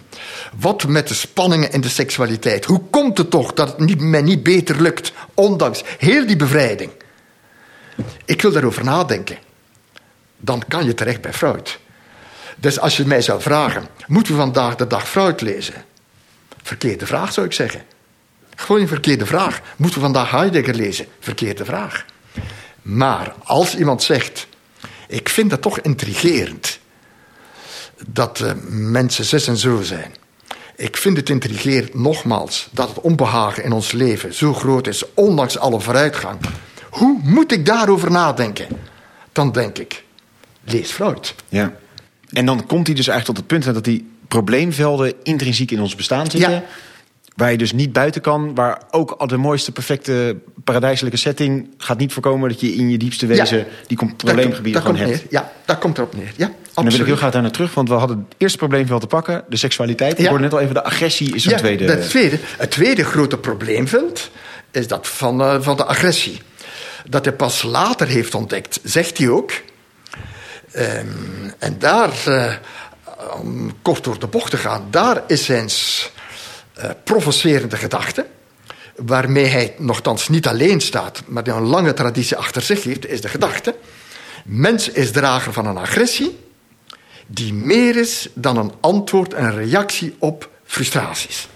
wat met de spanningen in de seksualiteit, hoe komt het toch dat het niet, mij niet beter lukt, ondanks heel die bevrijding. Ik wil daarover nadenken. Dan kan je terecht bij Freud. Dus als je mij zou vragen, moeten we vandaag de dag Freud lezen? Verkeerde vraag zou ik zeggen. Gewoon een verkeerde vraag. Moeten we vandaag Heidegger lezen? Verkeerde vraag. Maar als iemand zegt, ik vind dat toch intrigerend dat eh, mensen zus en zo zijn. Ik vind het intrigerend, nogmaals, dat het onbehagen in ons leven zo groot is, ondanks alle vooruitgang. Hoe moet ik daarover nadenken? Dan denk ik, lees Freud. Ja. En dan komt hij dus eigenlijk tot het punt dat die probleemvelden intrinsiek in ons bestaan zitten. Ja. Waar je dus niet buiten kan. Waar ook al de mooiste, perfecte paradijselijke setting gaat niet voorkomen dat je in je diepste wezen Ja. die Daar probleemgebieden gewoon daar hebt. neer. Ja, daar komt erop neer. Ja, En dan wil ik absoluut. heel graag daar naar terug, want we hadden het eerste probleemveld te pakken, de seksualiteit. Ik hoorde net al even, de agressie is een Ja, tweede. Het tweede, het tweede grote probleemveld is dat van, eh, van de agressie. Dat hij pas later heeft ontdekt, zegt hij ook. Ehm, en daar, eh, om kort door de bocht te gaan, daar is zijn eh, provocerende gedachte. Waarmee hij nogthans niet alleen staat, maar die een lange traditie achter zich heeft, is de gedachte. Mens is drager van een agressie die meer is dan een antwoord en een reactie op frustraties.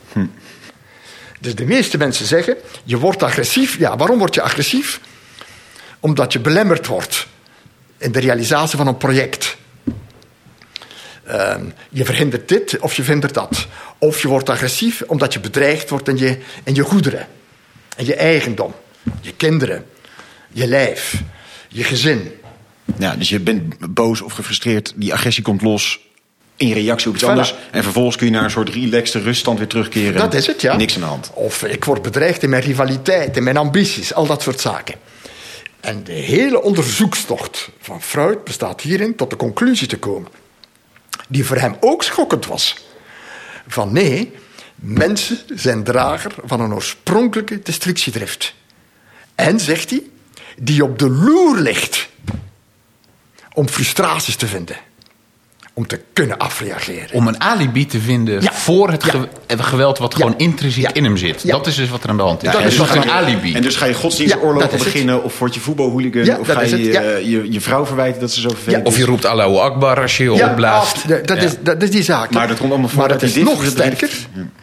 Dus de meeste mensen zeggen, je wordt agressief. Ja, waarom word je agressief? Omdat je belemmerd wordt in de realisatie van een project. Ehm, je verhindert dit of je verhindert dat. Of je wordt agressief omdat je bedreigd wordt in je, in je goederen. In je eigendom. Je kinderen. Je lijf. Je gezin. Ja, dus je bent boos of gefrustreerd, die agressie komt los in reactie op iets anders. En vervolgens kun je naar een soort relaxte ruststand weer terugkeren. Dat is het, ja. Niks aan de hand. Of ik word bedreigd in mijn rivaliteit, in mijn ambities, al dat soort zaken. En de hele onderzoekstocht van Freud bestaat hierin tot de conclusie te komen die voor hem ook schokkend was. Van nee, mensen zijn drager van een oorspronkelijke destructiedrift. En, zegt hij, die op de loer ligt om frustraties te vinden. Om te kunnen afreageren. Om een alibi te vinden Ja. voor het Ja. geweld wat Ja. gewoon intrinsiek Ja. in hem zit. Ja. Dat is dus wat er aan de hand is. Dat dat is is wat een alibi. En dus ga je godsdienstoorlogen het. beginnen, of word je voetbalhooligan, Ja, of ga je, eh, je je vrouw verwijten dat ze zo vervelend of je roept Allahu Akbar als je je Ja, opblaast. dat, is, dat is die zaak. Maar dat komt allemaal voor Maar dat het is nog sterker.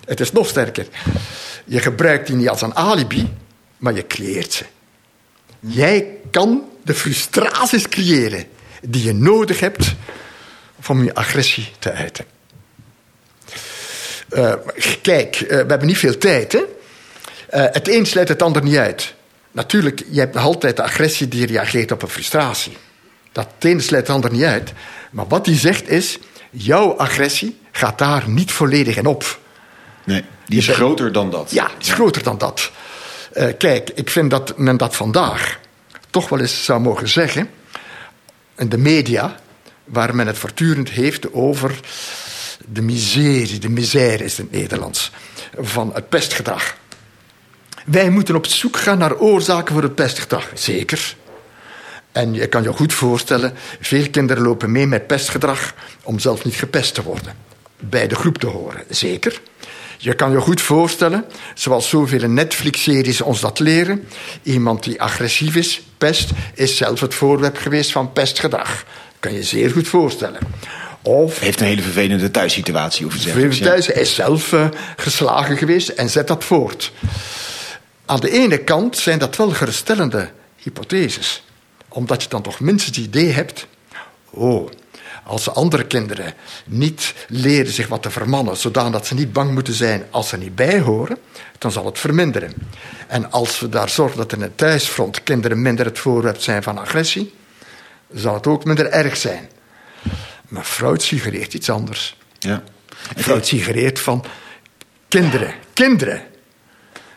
Het is nog sterker. Je gebruikt die niet als een alibi, maar je creëert ze. Jij kan de frustraties creëren die je nodig hebt om je agressie te uiten. Eh, kijk, eh, we hebben niet veel tijd. Hè? Eh, het een sluit het ander niet uit. Natuurlijk, je hebt altijd de agressie die reageert op een frustratie. Dat het ene sluit het ander niet uit. Maar wat hij zegt is, jouw agressie gaat daar niet volledig in op. Nee, die is bent- groter dan dat. Ja, is groter dan dat. Kijk, ik vind dat men dat vandaag toch wel eens zou mogen zeggen. In de media, waar men het voortdurend heeft over de miserie, de misère is het Nederlands, van het pestgedrag. Wij moeten op zoek gaan naar oorzaken voor het pestgedrag. Zeker. En je kan je goed voorstellen, veel kinderen lopen mee met pestgedrag om zelf niet gepest te worden. Bij de groep te horen, zeker. Je kan je goed voorstellen, zoals zoveel Netflix-series ons dat leren, iemand die agressief is, pest, is zelf het voorwerp geweest van pestgedrag. Kan je zeer goed voorstellen. Of Heeft een hele vervelende thuissituatie of iets dergelijks. Vreemd thuis, hij is zelf eh, geslagen geweest en zet dat voort. Aan de ene kant zijn dat wel geruststellende hypotheses, omdat je dan toch minstens het idee hebt: oh, als andere kinderen niet leren zich wat te vermannen, zodat ze niet bang moeten zijn als ze niet bij horen, dan zal het verminderen. En als we daar zorgen dat in het thuisfront kinderen minder het voorwerp zijn van agressie, zal het ook minder erg zijn. Maar Freud suggereert iets anders. Ja. Freud suggereert van kinderen, kinderen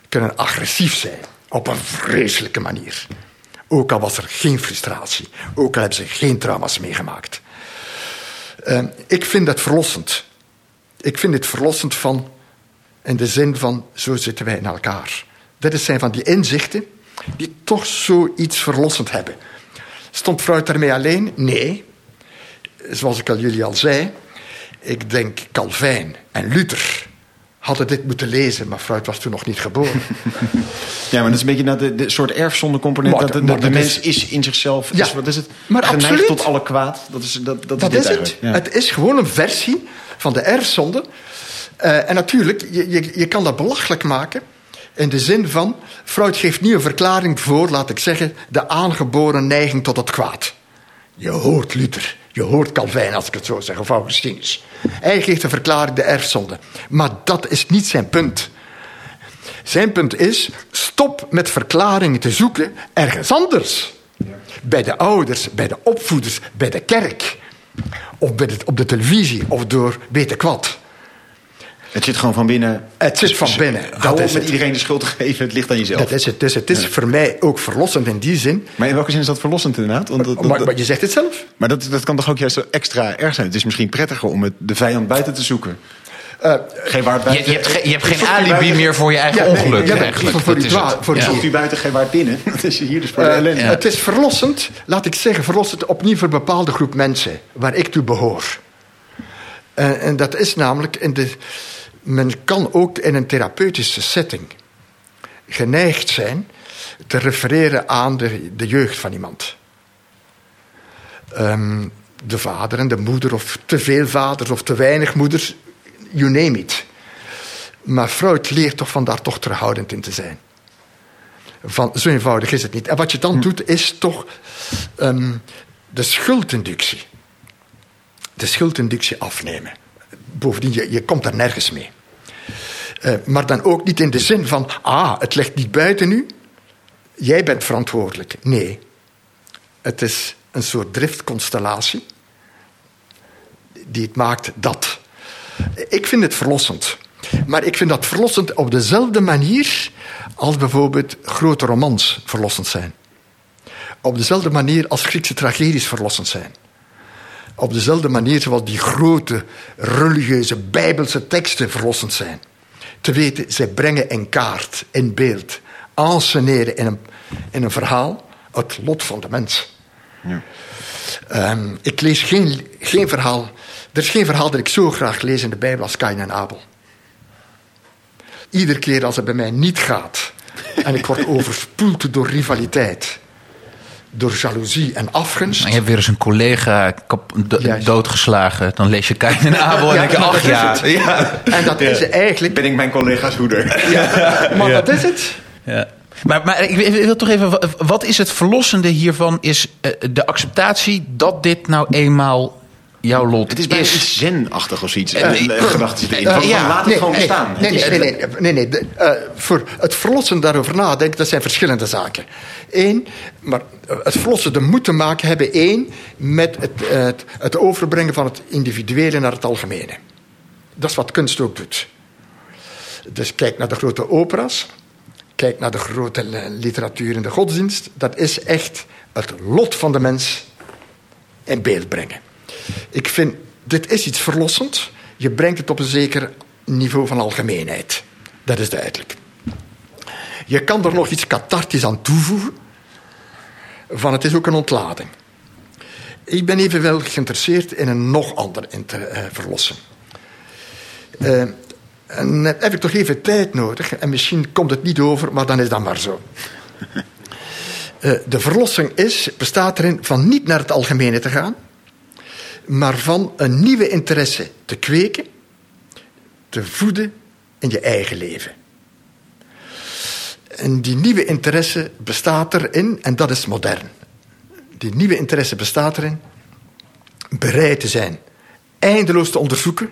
kunnen agressief zijn op een vreselijke manier. Ook al was er geen frustratie, ook al hebben ze geen trauma's meegemaakt. Eh, ik vind dat verlossend. Ik vind het verlossend van, in de zin van, zo zitten wij in elkaar. Dit zijn van die inzichten die toch zoiets verlossend hebben. Stond Freud daarmee alleen? Nee. Zoals ik al jullie al zei, ik denk Calvijn en Luther hadden dit moeten lezen, maar Freud was toen nog niet geboren. Ja, maar dat is een beetje nou de, de soort erfzondecomponent. Dat de, dat- de, maar de dat mens is, in zichzelf, Ja, is, wat is het? maar geneigd absoluut. tot alle kwaad. Dat is, dat, dat, Dat is, het. Ja. Het is gewoon een versie van de erfzonde. Eh, en natuurlijk, je, je, je kan dat belachelijk maken. In de zin van, Freud geeft nu een verklaring voor, laat ik zeggen, de aangeboren neiging tot het kwaad. Je hoort Luther, je hoort Calvijn, als ik het zo zeg, of Augustinus. Hij geeft een verklaring de erfzonde. Maar dat is niet zijn punt. Zijn punt is, stop met verklaringen te zoeken ergens anders. Bij de ouders, bij de opvoeders, bij de kerk. Of bij de, op de televisie, of door weet ik wat. Het zit gewoon van binnen. Het zit van binnen, dat Hou op met het. iedereen de schuld te geven. Het ligt aan jezelf. Dat is het. Dus het is voor mij ook verlossend in die zin. Maar in welke zin is dat verlossend inderdaad? Want Maar, maar je zegt het zelf. maar dat, dat kan toch ook juist zo extra erg zijn? Het is misschien prettiger om het, de vijand buiten te zoeken. Eh, Geen waard Je, buiten. je hebt, ge- je hebt geen alibi buiten- meer voor je eigen Ja, nee, ongeluk ja, nee, eigenlijk. voor- voor Dat is voor die Ja. Zoekt u buiten geen waard binnen. Dat is hier dus voor de Eh. Het is verlossend, laat ik zeggen, verlossend opnieuw voor een bepaalde groep mensen waar ik toe behoor. Eh, en dat is namelijk, in de, men kan ook in een therapeutische setting geneigd zijn te refereren aan de, de jeugd van iemand. Ehm, de vader en de moeder, of te veel vaders of te weinig moeders, you name it. Maar Freud leert toch van daar toch terughoudend in te zijn. Van, zo eenvoudig is het niet. En wat je dan doet, is toch ehm, de schuldinductie. De schuldinductie afnemen. Bovendien, je, je komt daar nergens mee. Eh, maar dan ook niet in de zin van, ah, het ligt niet buiten u. Jij bent verantwoordelijk. Nee. Het is een soort driftconstellatie die het maakt dat. Ik vind het verlossend. Maar ik vind dat verlossend op dezelfde manier als bijvoorbeeld grote romans verlossend zijn. Op dezelfde manier als Griekse tragedies verlossend zijn. Op dezelfde manier zoals die grote religieuze bijbelse teksten verlossend zijn. Te weten, zij brengen in kaart, in beeld, enceneren in een, in een verhaal het lot van de mens. Ja. Um, ik lees geen, geen verhaal. Er is geen verhaal dat ik zo graag lees in de Bijbel als Kain en Abel. Iedere keer als het bij mij niet gaat en ik word overspoeld door rivaliteit, door jaloezie en afgunst. En je hebt weer eens een collega doodgeslagen. Dan lees je Kain en Abel en denk je, ach ja. ja. En dat is eigenlijk... Ben ik mijn collega's hoeder. Ja. Maar dat is het. Ja. Maar, maar ik wil toch even, wat is het verlossende hiervan? Is eh, de acceptatie dat dit nou eenmaal jouw lot Het is bijna iets zenachtig of iets. En uh, gedachten erin. Uh, ja, laat het gewoon nee, bestaan. Nee, nee, nee. nee, nee, nee, nee. Uh, voor het verlossen daarover nadenken, dat zijn verschillende zaken. Eén, maar het verlossen de moeten maken hebben één met het, het, het overbrengen van het individuele naar het algemene. Dat is wat kunst ook doet. Dus kijk naar de grote opera's. Kijk naar de grote literatuur en de godsdienst. Dat is echt het lot van de mens in beeld brengen. Ik vind, dit is iets verlossend. Je brengt het op een zeker niveau van algemeenheid. Dat is duidelijk. Je kan er nog iets cathartisch aan toevoegen. Van het is ook een ontlading. Ik ben evenwel geïnteresseerd in een nog ander uh, verlossen. Uh, en dan heb ik toch even tijd nodig. En misschien komt het niet over, maar dan is dat maar zo. Uh, de verlossing is, bestaat erin van niet naar het algemene te gaan, maar van een nieuwe interesse te kweken, te voeden in je eigen leven. En die nieuwe interesse bestaat erin, en dat is modern. Die nieuwe interesse bestaat erin bereid te zijn eindeloos te onderzoeken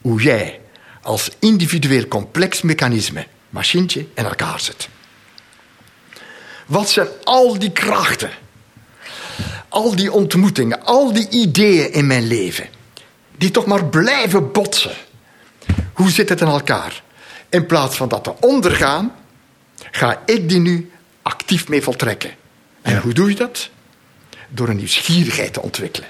hoe jij als individueel complex mechanisme, machientje, in elkaar zit. Wat zijn al die krachten, al die ontmoetingen, al die ideeën in mijn leven, die toch maar blijven botsen? Hoe zit het in elkaar? In plaats van dat te ondergaan, ga ik die nu actief mee voltrekken. En hoe doe je dat? Door een nieuwsgierigheid te ontwikkelen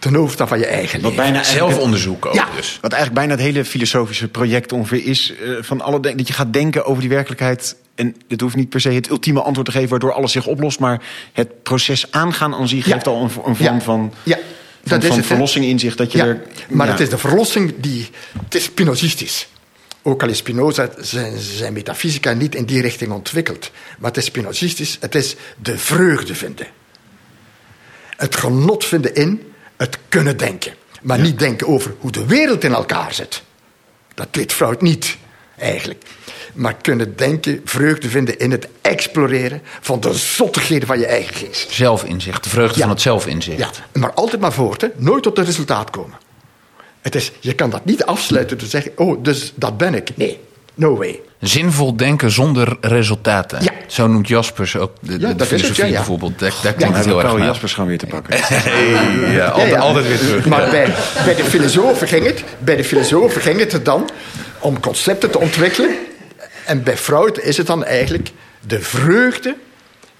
ten hoofde van je eigen Wat bijna zelfonderzoek ook ja. dus. Wat eigenlijk bijna het hele filosofische project ongeveer is... Uh, van alle dat je gaat denken over die werkelijkheid... en het hoeft niet per se het ultieme antwoord te geven... waardoor alles zich oplost, maar het proces aangaan aan zich... Ja. geeft al een, een vorm ja. van, ja. van, dat van het, verlossing in zich. Dat je er, maar het is de verlossing die... Het is spinozistisch. Ook al is Spinoza zijn, zijn metafysica niet in die richting ontwikkeld. Maar het is spinozistisch. Het is de vreugde vinden. Het genot vinden in het kunnen denken. Maar ja. niet denken over hoe de wereld in elkaar zit. Dat deed Freud niet, eigenlijk. Maar kunnen denken, vreugde vinden in het exploreren van de zottigheden van je eigen geest. Zelfinzicht, de vreugde ja. van het zelfinzicht. Ja, maar altijd maar voort, hè. nooit tot het resultaat komen. Het is, je kan dat niet afsluiten door te zeggen, oh, dus dat ben ik. Nee, no way. Zinvol denken zonder resultaten. Ja. Zo noemt Jaspers ook de, de, Ja, de dat is het, filosofie ja, bijvoorbeeld. Daar, klinkt het heel erg Paul naar. Jaspers gaan weer te pakken. Hey, ja, altijd, Ja, ja. altijd weer terug. Maar Ja. bij, bij, de filosofen ging het, bij de filosofen ging het er dan om concepten te ontwikkelen. En bij Freud is het dan eigenlijk de vreugde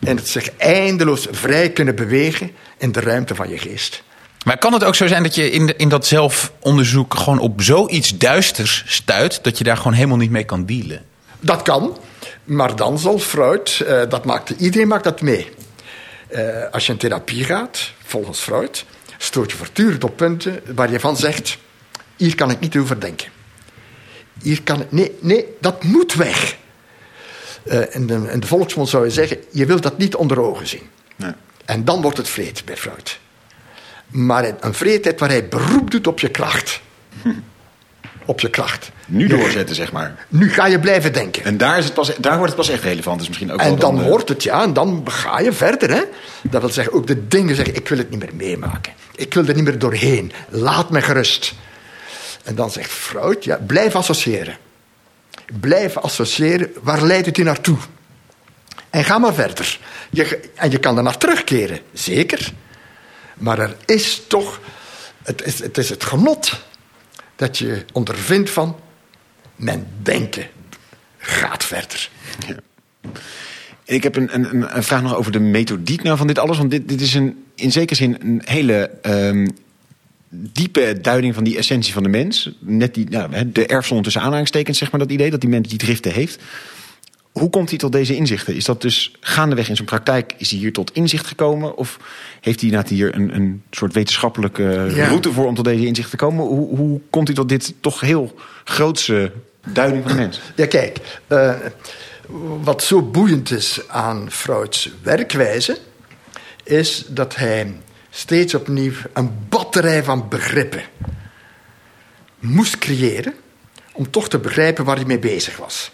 en het zich eindeloos vrij kunnen bewegen in de ruimte van je geest. Maar kan het ook zo zijn dat je in, de- in dat zelfonderzoek gewoon op zoiets duisters stuit... dat je daar gewoon helemaal niet mee kan dealen? Dat kan, maar dan zal Freud, eh, dat maakt, iedereen maakt dat mee. Eh, als je in therapie gaat, volgens Freud, stoot je voortdurend op punten waar je van zegt: hier kan ik niet over denken. Hier kan ik, nee, nee, dat moet weg. Eh, in, de, in de volksmond zou je zeggen: je wilt dat niet onder ogen zien. Nee. En dan wordt het vreed bij Freud. Maar in een vreedheid waar hij beroep doet op je kracht. Op je kracht. Nu doorzetten, zeg maar. Nu ga je blijven denken. En daar, is het pas, daar wordt het pas echt relevant. Dus misschien ook En wel dan eh, wordt het, ja, en dan ga je verder. Hè? Dat wil zeggen, ook de dingen zeggen, ik wil het niet meer meemaken. Ik wil er niet meer doorheen. Laat me gerust. En dan zegt Freud, ja, blijf associëren. Blijf associëren, waar leidt het u naartoe? En ga maar verder. Je, en je kan er naar terugkeren, zeker. Maar er is toch, het is het, is genot dat je ondervindt van, mijn denken gaat verder. Ik heb een, een, een vraag nog over de methodiek nou van dit alles. Want dit, dit is een, in zekere zin een hele ehm, diepe duiding van die essentie van de mens. Net die, nou, de erfzonde tussen aanhalingstekens, zeg maar, dat idee dat die mens die driften heeft. Hoe komt hij tot deze inzichten? Is dat dus gaandeweg in zijn praktijk, is hij hier tot inzicht gekomen? Of heeft hij inderdaad hier een, een soort wetenschappelijke Ja. route voor om tot deze inzichten te komen? Hoe, hoe komt hij tot dit toch heel grootse duiding van de mens? Ja, kijk, eh, wat zo boeiend is aan Freud's werkwijze, is dat hij steeds opnieuw een batterij van begrippen moest creëren om toch te begrijpen waar hij mee bezig was.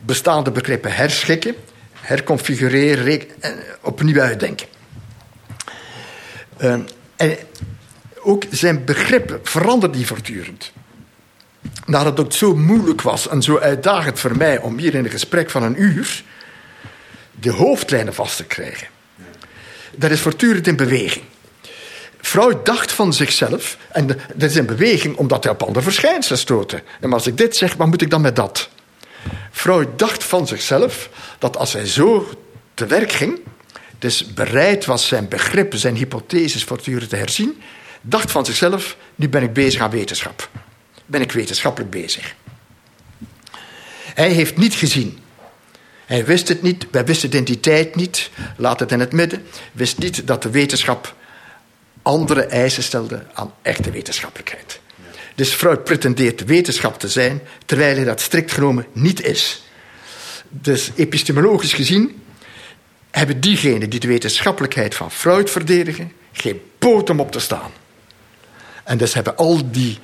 Bestaande begrippen herschikken, herconfigureren, re- en opnieuw uitdenken. Eh, en ook zijn begrip veranderde die voortdurend. Nadat het ook zo moeilijk was en zo uitdagend voor mij om hier in een gesprek van een uur de hoofdlijnen vast te krijgen. Dat is voortdurend in beweging. Freud dacht van zichzelf, en dat is in beweging omdat hij op andere verschijnselen stootte. En als ik dit zeg, wat moet ik dan met dat? Freud dacht van zichzelf dat als hij zo te werk ging, dus bereid was zijn begrippen, zijn hypotheses voortdurend te herzien, dacht van zichzelf, nu ben ik bezig aan wetenschap. Ben ik wetenschappelijk bezig. Hij heeft niet gezien. Hij wist het niet, wij wisten de identiteit niet, laat het in het midden, wist niet dat de wetenschap andere eisen stelde aan echte wetenschappelijkheid. Dus Freud pretendeert wetenschap te zijn, terwijl hij dat strikt genomen niet is. Dus epistemologisch gezien hebben diegenen die de wetenschappelijkheid van Freud verdedigen geen poot om op te staan. En dus hebben al die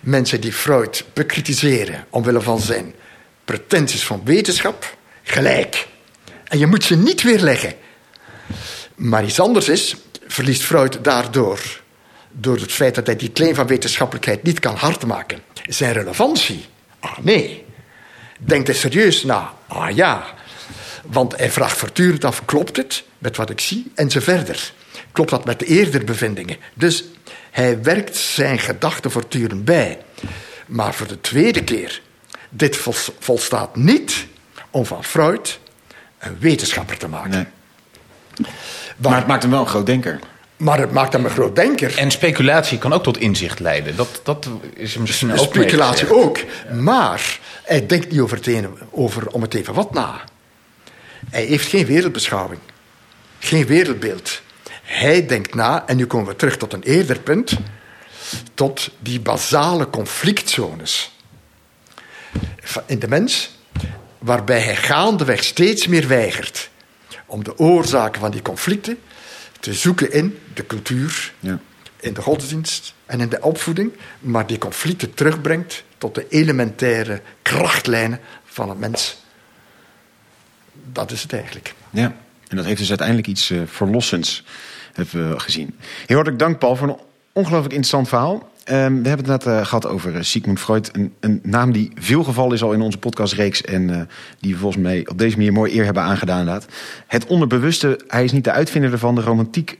mensen die Freud bekritiseren omwille van zijn pretenties van wetenschap gelijk. En je moet ze niet weerleggen. Maar iets anders is, verliest Freud daardoor, door het feit dat hij die claim van wetenschappelijkheid niet kan hard maken, zijn relevantie. Ah nee. Denkt hij serieus na? Ah ja. Want hij vraagt voortdurend af, klopt het met wat ik zie? En zo verder. Klopt dat met de eerdere bevindingen? Dus hij werkt zijn gedachten voortdurend bij. Maar voor de tweede keer, dit vol- volstaat niet om van Freud een wetenschapper te maken. Nee. Waar- Maar het maakt hem wel een groot denker. Maar het maakt hem een groot denker. En speculatie kan ook tot inzicht leiden. Dat, dat is misschien ook Speculatie ook. Maar hij denkt niet over, het ene, over om het even wat na. Hij heeft geen wereldbeschouwing. Geen wereldbeeld. Hij denkt na, en nu komen we terug tot een eerder punt, tot die basale conflictzones in de mens, waarbij hij gaandeweg steeds meer weigert om de oorzaken van die conflicten te zoeken in de cultuur, Ja. in de godsdienst en in de opvoeding, maar die conflicten terugbrengt tot de elementaire krachtlijnen van een mens. Dat is het eigenlijk. Ja, en dat heeft dus uiteindelijk iets eh, verlossends, hebben we gezien. Heel hartelijk dank, Paul, voor een ongelooflijk interessant verhaal. Ehm, we hebben het net eh, gehad over eh, Sigmund Freud. Een, een naam die veel gevallen is al in onze podcastreeks. En eh, die we volgens mij op deze manier mooi eer hebben aangedaan. Inderdaad. Het onderbewuste, hij is niet de uitvinder ervan. De romantiek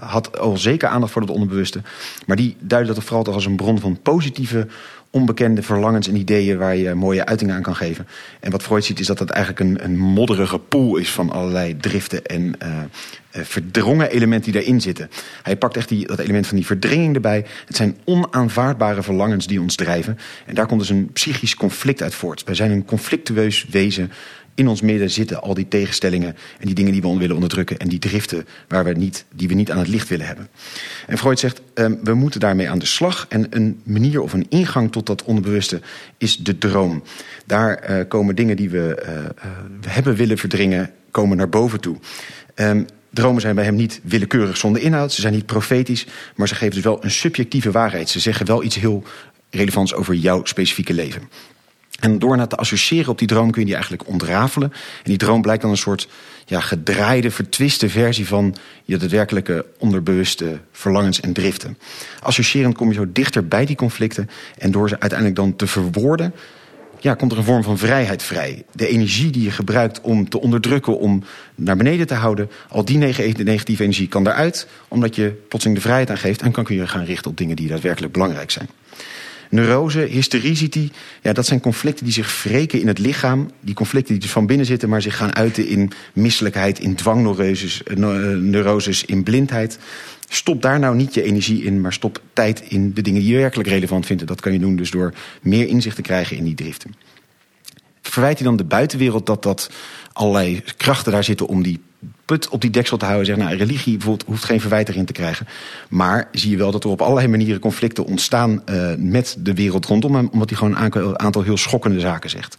had al zeker aandacht voor het onderbewuste. Maar die duidde dat vooral toch als een bron van positieve onbekende verlangens en ideeën waar je mooie uiting aan kan geven. En wat Freud ziet is dat het eigenlijk een, een modderige pool is van allerlei driften en eh, eh, verdrongen elementen die daarin zitten. Hij pakt echt die, dat element van die verdringing erbij. Het zijn onaanvaardbare verlangens die ons drijven. En daar komt dus een psychisch conflict uit voort. Wij zijn een conflictueus wezen. In ons midden zitten al die tegenstellingen en die dingen die we willen onderdrukken en die driften waar we niet, die we niet aan het licht willen hebben. En Freud zegt, ehm, we moeten daarmee aan de slag. En een manier of een ingang tot dat onbewuste is de droom. Daar eh, komen dingen die we eh, eh, hebben willen verdringen, komen naar boven toe. Ehm, dromen zijn bij hem niet willekeurig zonder inhoud. Ze zijn niet profetisch, maar ze geven dus wel een subjectieve waarheid. Ze zeggen wel iets heel relevants over jouw specifieke leven. En door naar te associëren op die droom kun je die eigenlijk ontrafelen. En die droom blijkt dan een soort ja, gedraaide, vertwiste versie van je daadwerkelijke onderbewuste verlangens en driften. Associërend kom je zo dichter bij die conflicten. En door ze uiteindelijk dan te verwoorden, ja, komt er een vorm van vrijheid vrij. De energie die je gebruikt om te onderdrukken, om naar beneden te houden, al die neg- negatieve energie kan eruit, omdat je plotseling de vrijheid aan geeft en kan kun je gaan richten op dingen die daadwerkelijk belangrijk zijn. Neurose, hystericity, ja, dat zijn conflicten die zich wreken in het lichaam. Die conflicten die dus van binnen zitten, maar zich gaan uiten in misselijkheid, in dwangneuroses, eh, neuroses, in blindheid. Stop daar nou niet je energie in, maar stop tijd in de dingen die je werkelijk relevant vindt. Dat kan je doen dus door meer inzicht te krijgen in die driften. Verwijt hij dan de buitenwereld dat dat allerlei krachten daar zitten om die put op die deksel te houden. Zeg, nou, religie bijvoorbeeld hoeft geen verwijt erin te krijgen. Maar zie je wel dat er op allerlei manieren conflicten ontstaan uh, met de wereld rondom hem. Omdat hij gewoon een aantal heel schokkende zaken zegt.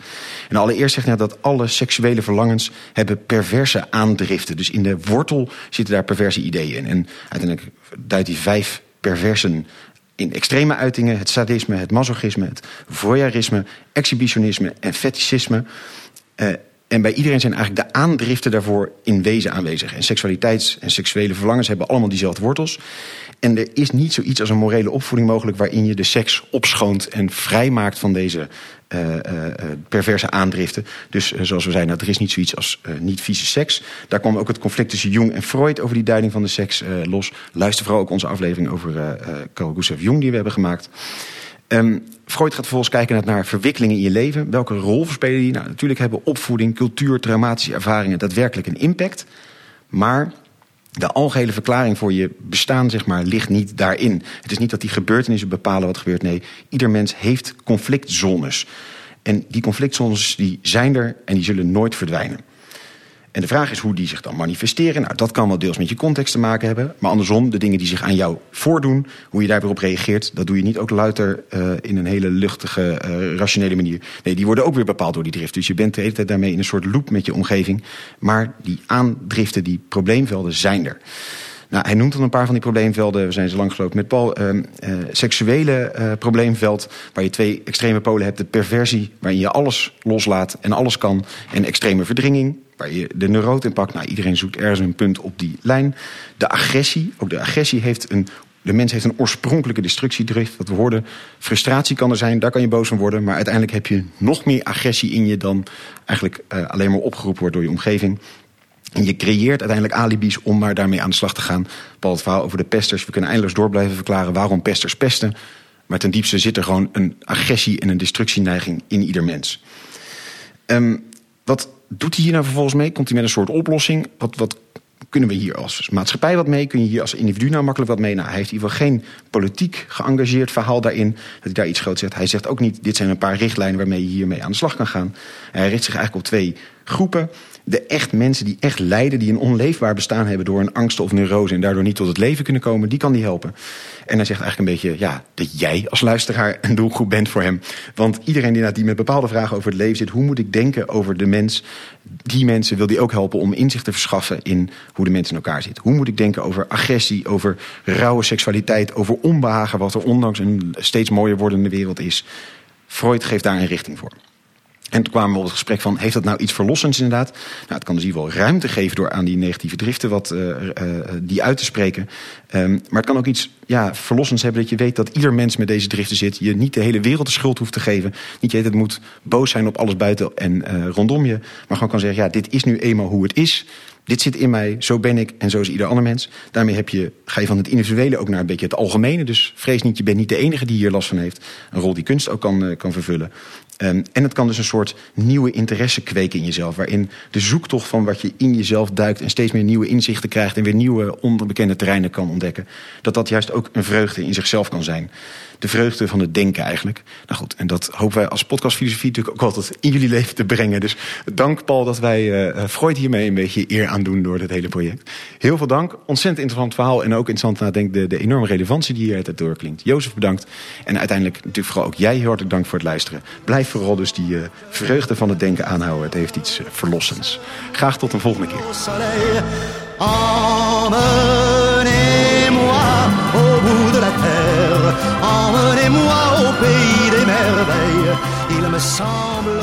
En allereerst zegt hij dat alle seksuele verlangens hebben perverse aandriften. Dus in de wortel zitten daar perverse ideeën in. En uiteindelijk duidt hij vijf perversen in extreme uitingen. Het sadisme, het masochisme, het voyeurisme, exhibitionisme en fetischisme. Uh, en bij iedereen zijn eigenlijk de aandriften daarvoor in wezen aanwezig. En seksualiteits- en seksuele verlangens hebben allemaal diezelfde wortels. En er is niet zoiets als een morele opvoeding mogelijk waarin je de seks opschoont en vrijmaakt van deze uh, uh, perverse aandriften. Dus zoals we zeiden, nou, er is niet zoiets als niet vieze seks. Daar kwam ook het conflict tussen Jung en Freud over die duiding van de seks los. Luister vooral ook onze aflevering over Carl Gustav Jung die we hebben gemaakt. Um, Freud gaat vervolgens kijken naar verwikkelingen in je leven. Welke rol verspelen die? Nou, natuurlijk hebben opvoeding, cultuur, traumatische ervaringen daadwerkelijk een impact. Maar de algehele verklaring voor je bestaan zeg maar, ligt niet daarin. Het is niet dat die gebeurtenissen bepalen wat gebeurt. Nee, ieder mens heeft conflictzones. En die conflictzones die zijn er en die zullen nooit verdwijnen. En de vraag is hoe die zich dan manifesteren. Nou, dat kan wel deels met je context te maken hebben. Maar andersom, de dingen die zich aan jou voordoen, hoe je daar weer op reageert, dat doe je niet ook louter uh, in een hele luchtige, uh, rationele manier. Nee, die worden ook weer bepaald door die drift. Dus je bent de hele tijd daarmee in een soort loop met je omgeving. Maar die aandriften, die probleemvelden zijn er. Nou, hij noemt dan een paar van die probleemvelden. We zijn ze lang gelopen met Paul. Uh, seksuele uh, probleemveld, waar je twee extreme polen hebt. De perversie, waarin je alles loslaat en alles kan. En extreme verdringing, je de neuroot in pakt. Nou, iedereen zoekt ergens een punt op die lijn. De agressie, ook de agressie heeft een... De mens heeft een oorspronkelijke destructiedrift. Wat we frustratie kan er zijn, daar kan je boos van worden. Maar uiteindelijk heb je nog meer agressie in je dan eigenlijk uh, alleen maar opgeroepen wordt door je omgeving. En je creëert uiteindelijk alibis om maar daarmee aan de slag te gaan. Paul, het verhaal over de pesters. We kunnen eindeloos door blijven verklaren waarom pesters pesten. Maar ten diepste zit er gewoon een agressie en een destructieneiging in ieder mens. Um, wat doet hij hier nou vervolgens mee? Komt hij met een soort oplossing? Wat, wat kunnen we hier als maatschappij wat mee? Kun je hier als individu nou makkelijk wat mee? Nou, hij heeft in ieder geval geen politiek geëngageerd verhaal daarin. Dat hij daar iets groots zegt. Hij zegt ook niet, dit zijn een paar richtlijnen waarmee je hiermee aan de slag kan gaan. Hij richt zich eigenlijk op twee groepen de echt mensen die echt lijden, die een onleefbaar bestaan hebben door een angst of neurose en daardoor niet tot het leven kunnen komen, die kan die helpen. En hij zegt eigenlijk een beetje, ja, dat jij als luisteraar een doelgroep bent voor hem. Want iedereen die, die met bepaalde vragen over het leven zit, hoe moet ik denken over de mens? Die mensen wil die ook helpen om inzicht te verschaffen in hoe de mens in elkaar zit. Hoe moet ik denken over agressie, over rauwe seksualiteit, over onbehagen, wat er ondanks een steeds mooier wordende wereld is. Freud geeft daar een richting voor. En toen kwamen we op het gesprek van, heeft dat nou iets verlossends inderdaad? Nou, het kan dus hier wel ruimte geven door aan die negatieve driften wat, uh, die uit te spreken. Um, maar het kan ook iets ja, verlossends hebben dat je weet dat ieder mens met deze driften zit. Je niet de hele wereld de schuld hoeft te geven. Niet je het moet boos zijn op alles buiten en uh, rondom je. Maar gewoon kan zeggen, ja, dit is nu eenmaal hoe het is. Dit zit in mij, zo ben ik en zo is ieder ander mens. Daarmee heb je, ga je van het individuele ook naar een beetje het algemene. Dus vrees niet, je bent niet de enige die hier last van heeft. Een rol die kunst ook kan, kan vervullen. Um, en het kan dus een soort nieuwe interesse kweken in jezelf. Waarin de zoektocht van wat je in jezelf duikt en steeds meer nieuwe inzichten krijgt en weer nieuwe onbekende terreinen kan ontdekken. Dat dat juist ook een vreugde in zichzelf kan zijn de vreugde van het denken eigenlijk. Nou goed, en dat hopen wij als podcastfilosofie natuurlijk ook altijd in jullie leven te brengen. Dus dank Paul dat wij uh, Freud hiermee een beetje eer aan doen door dit hele project. Heel veel dank. Ontzettend interessant verhaal en ook interessant nadenk de, de enorme relevantie die hier het doorklinkt. Jozef bedankt. En uiteindelijk natuurlijk vooral ook jij heel hartelijk dank voor het luisteren. Blijf vooral dus die uh, vreugde van het denken aanhouden. Het heeft iets uh, verlossends. Graag tot een volgende keer. Emmenez-moi au pays des merveilles. Il me semble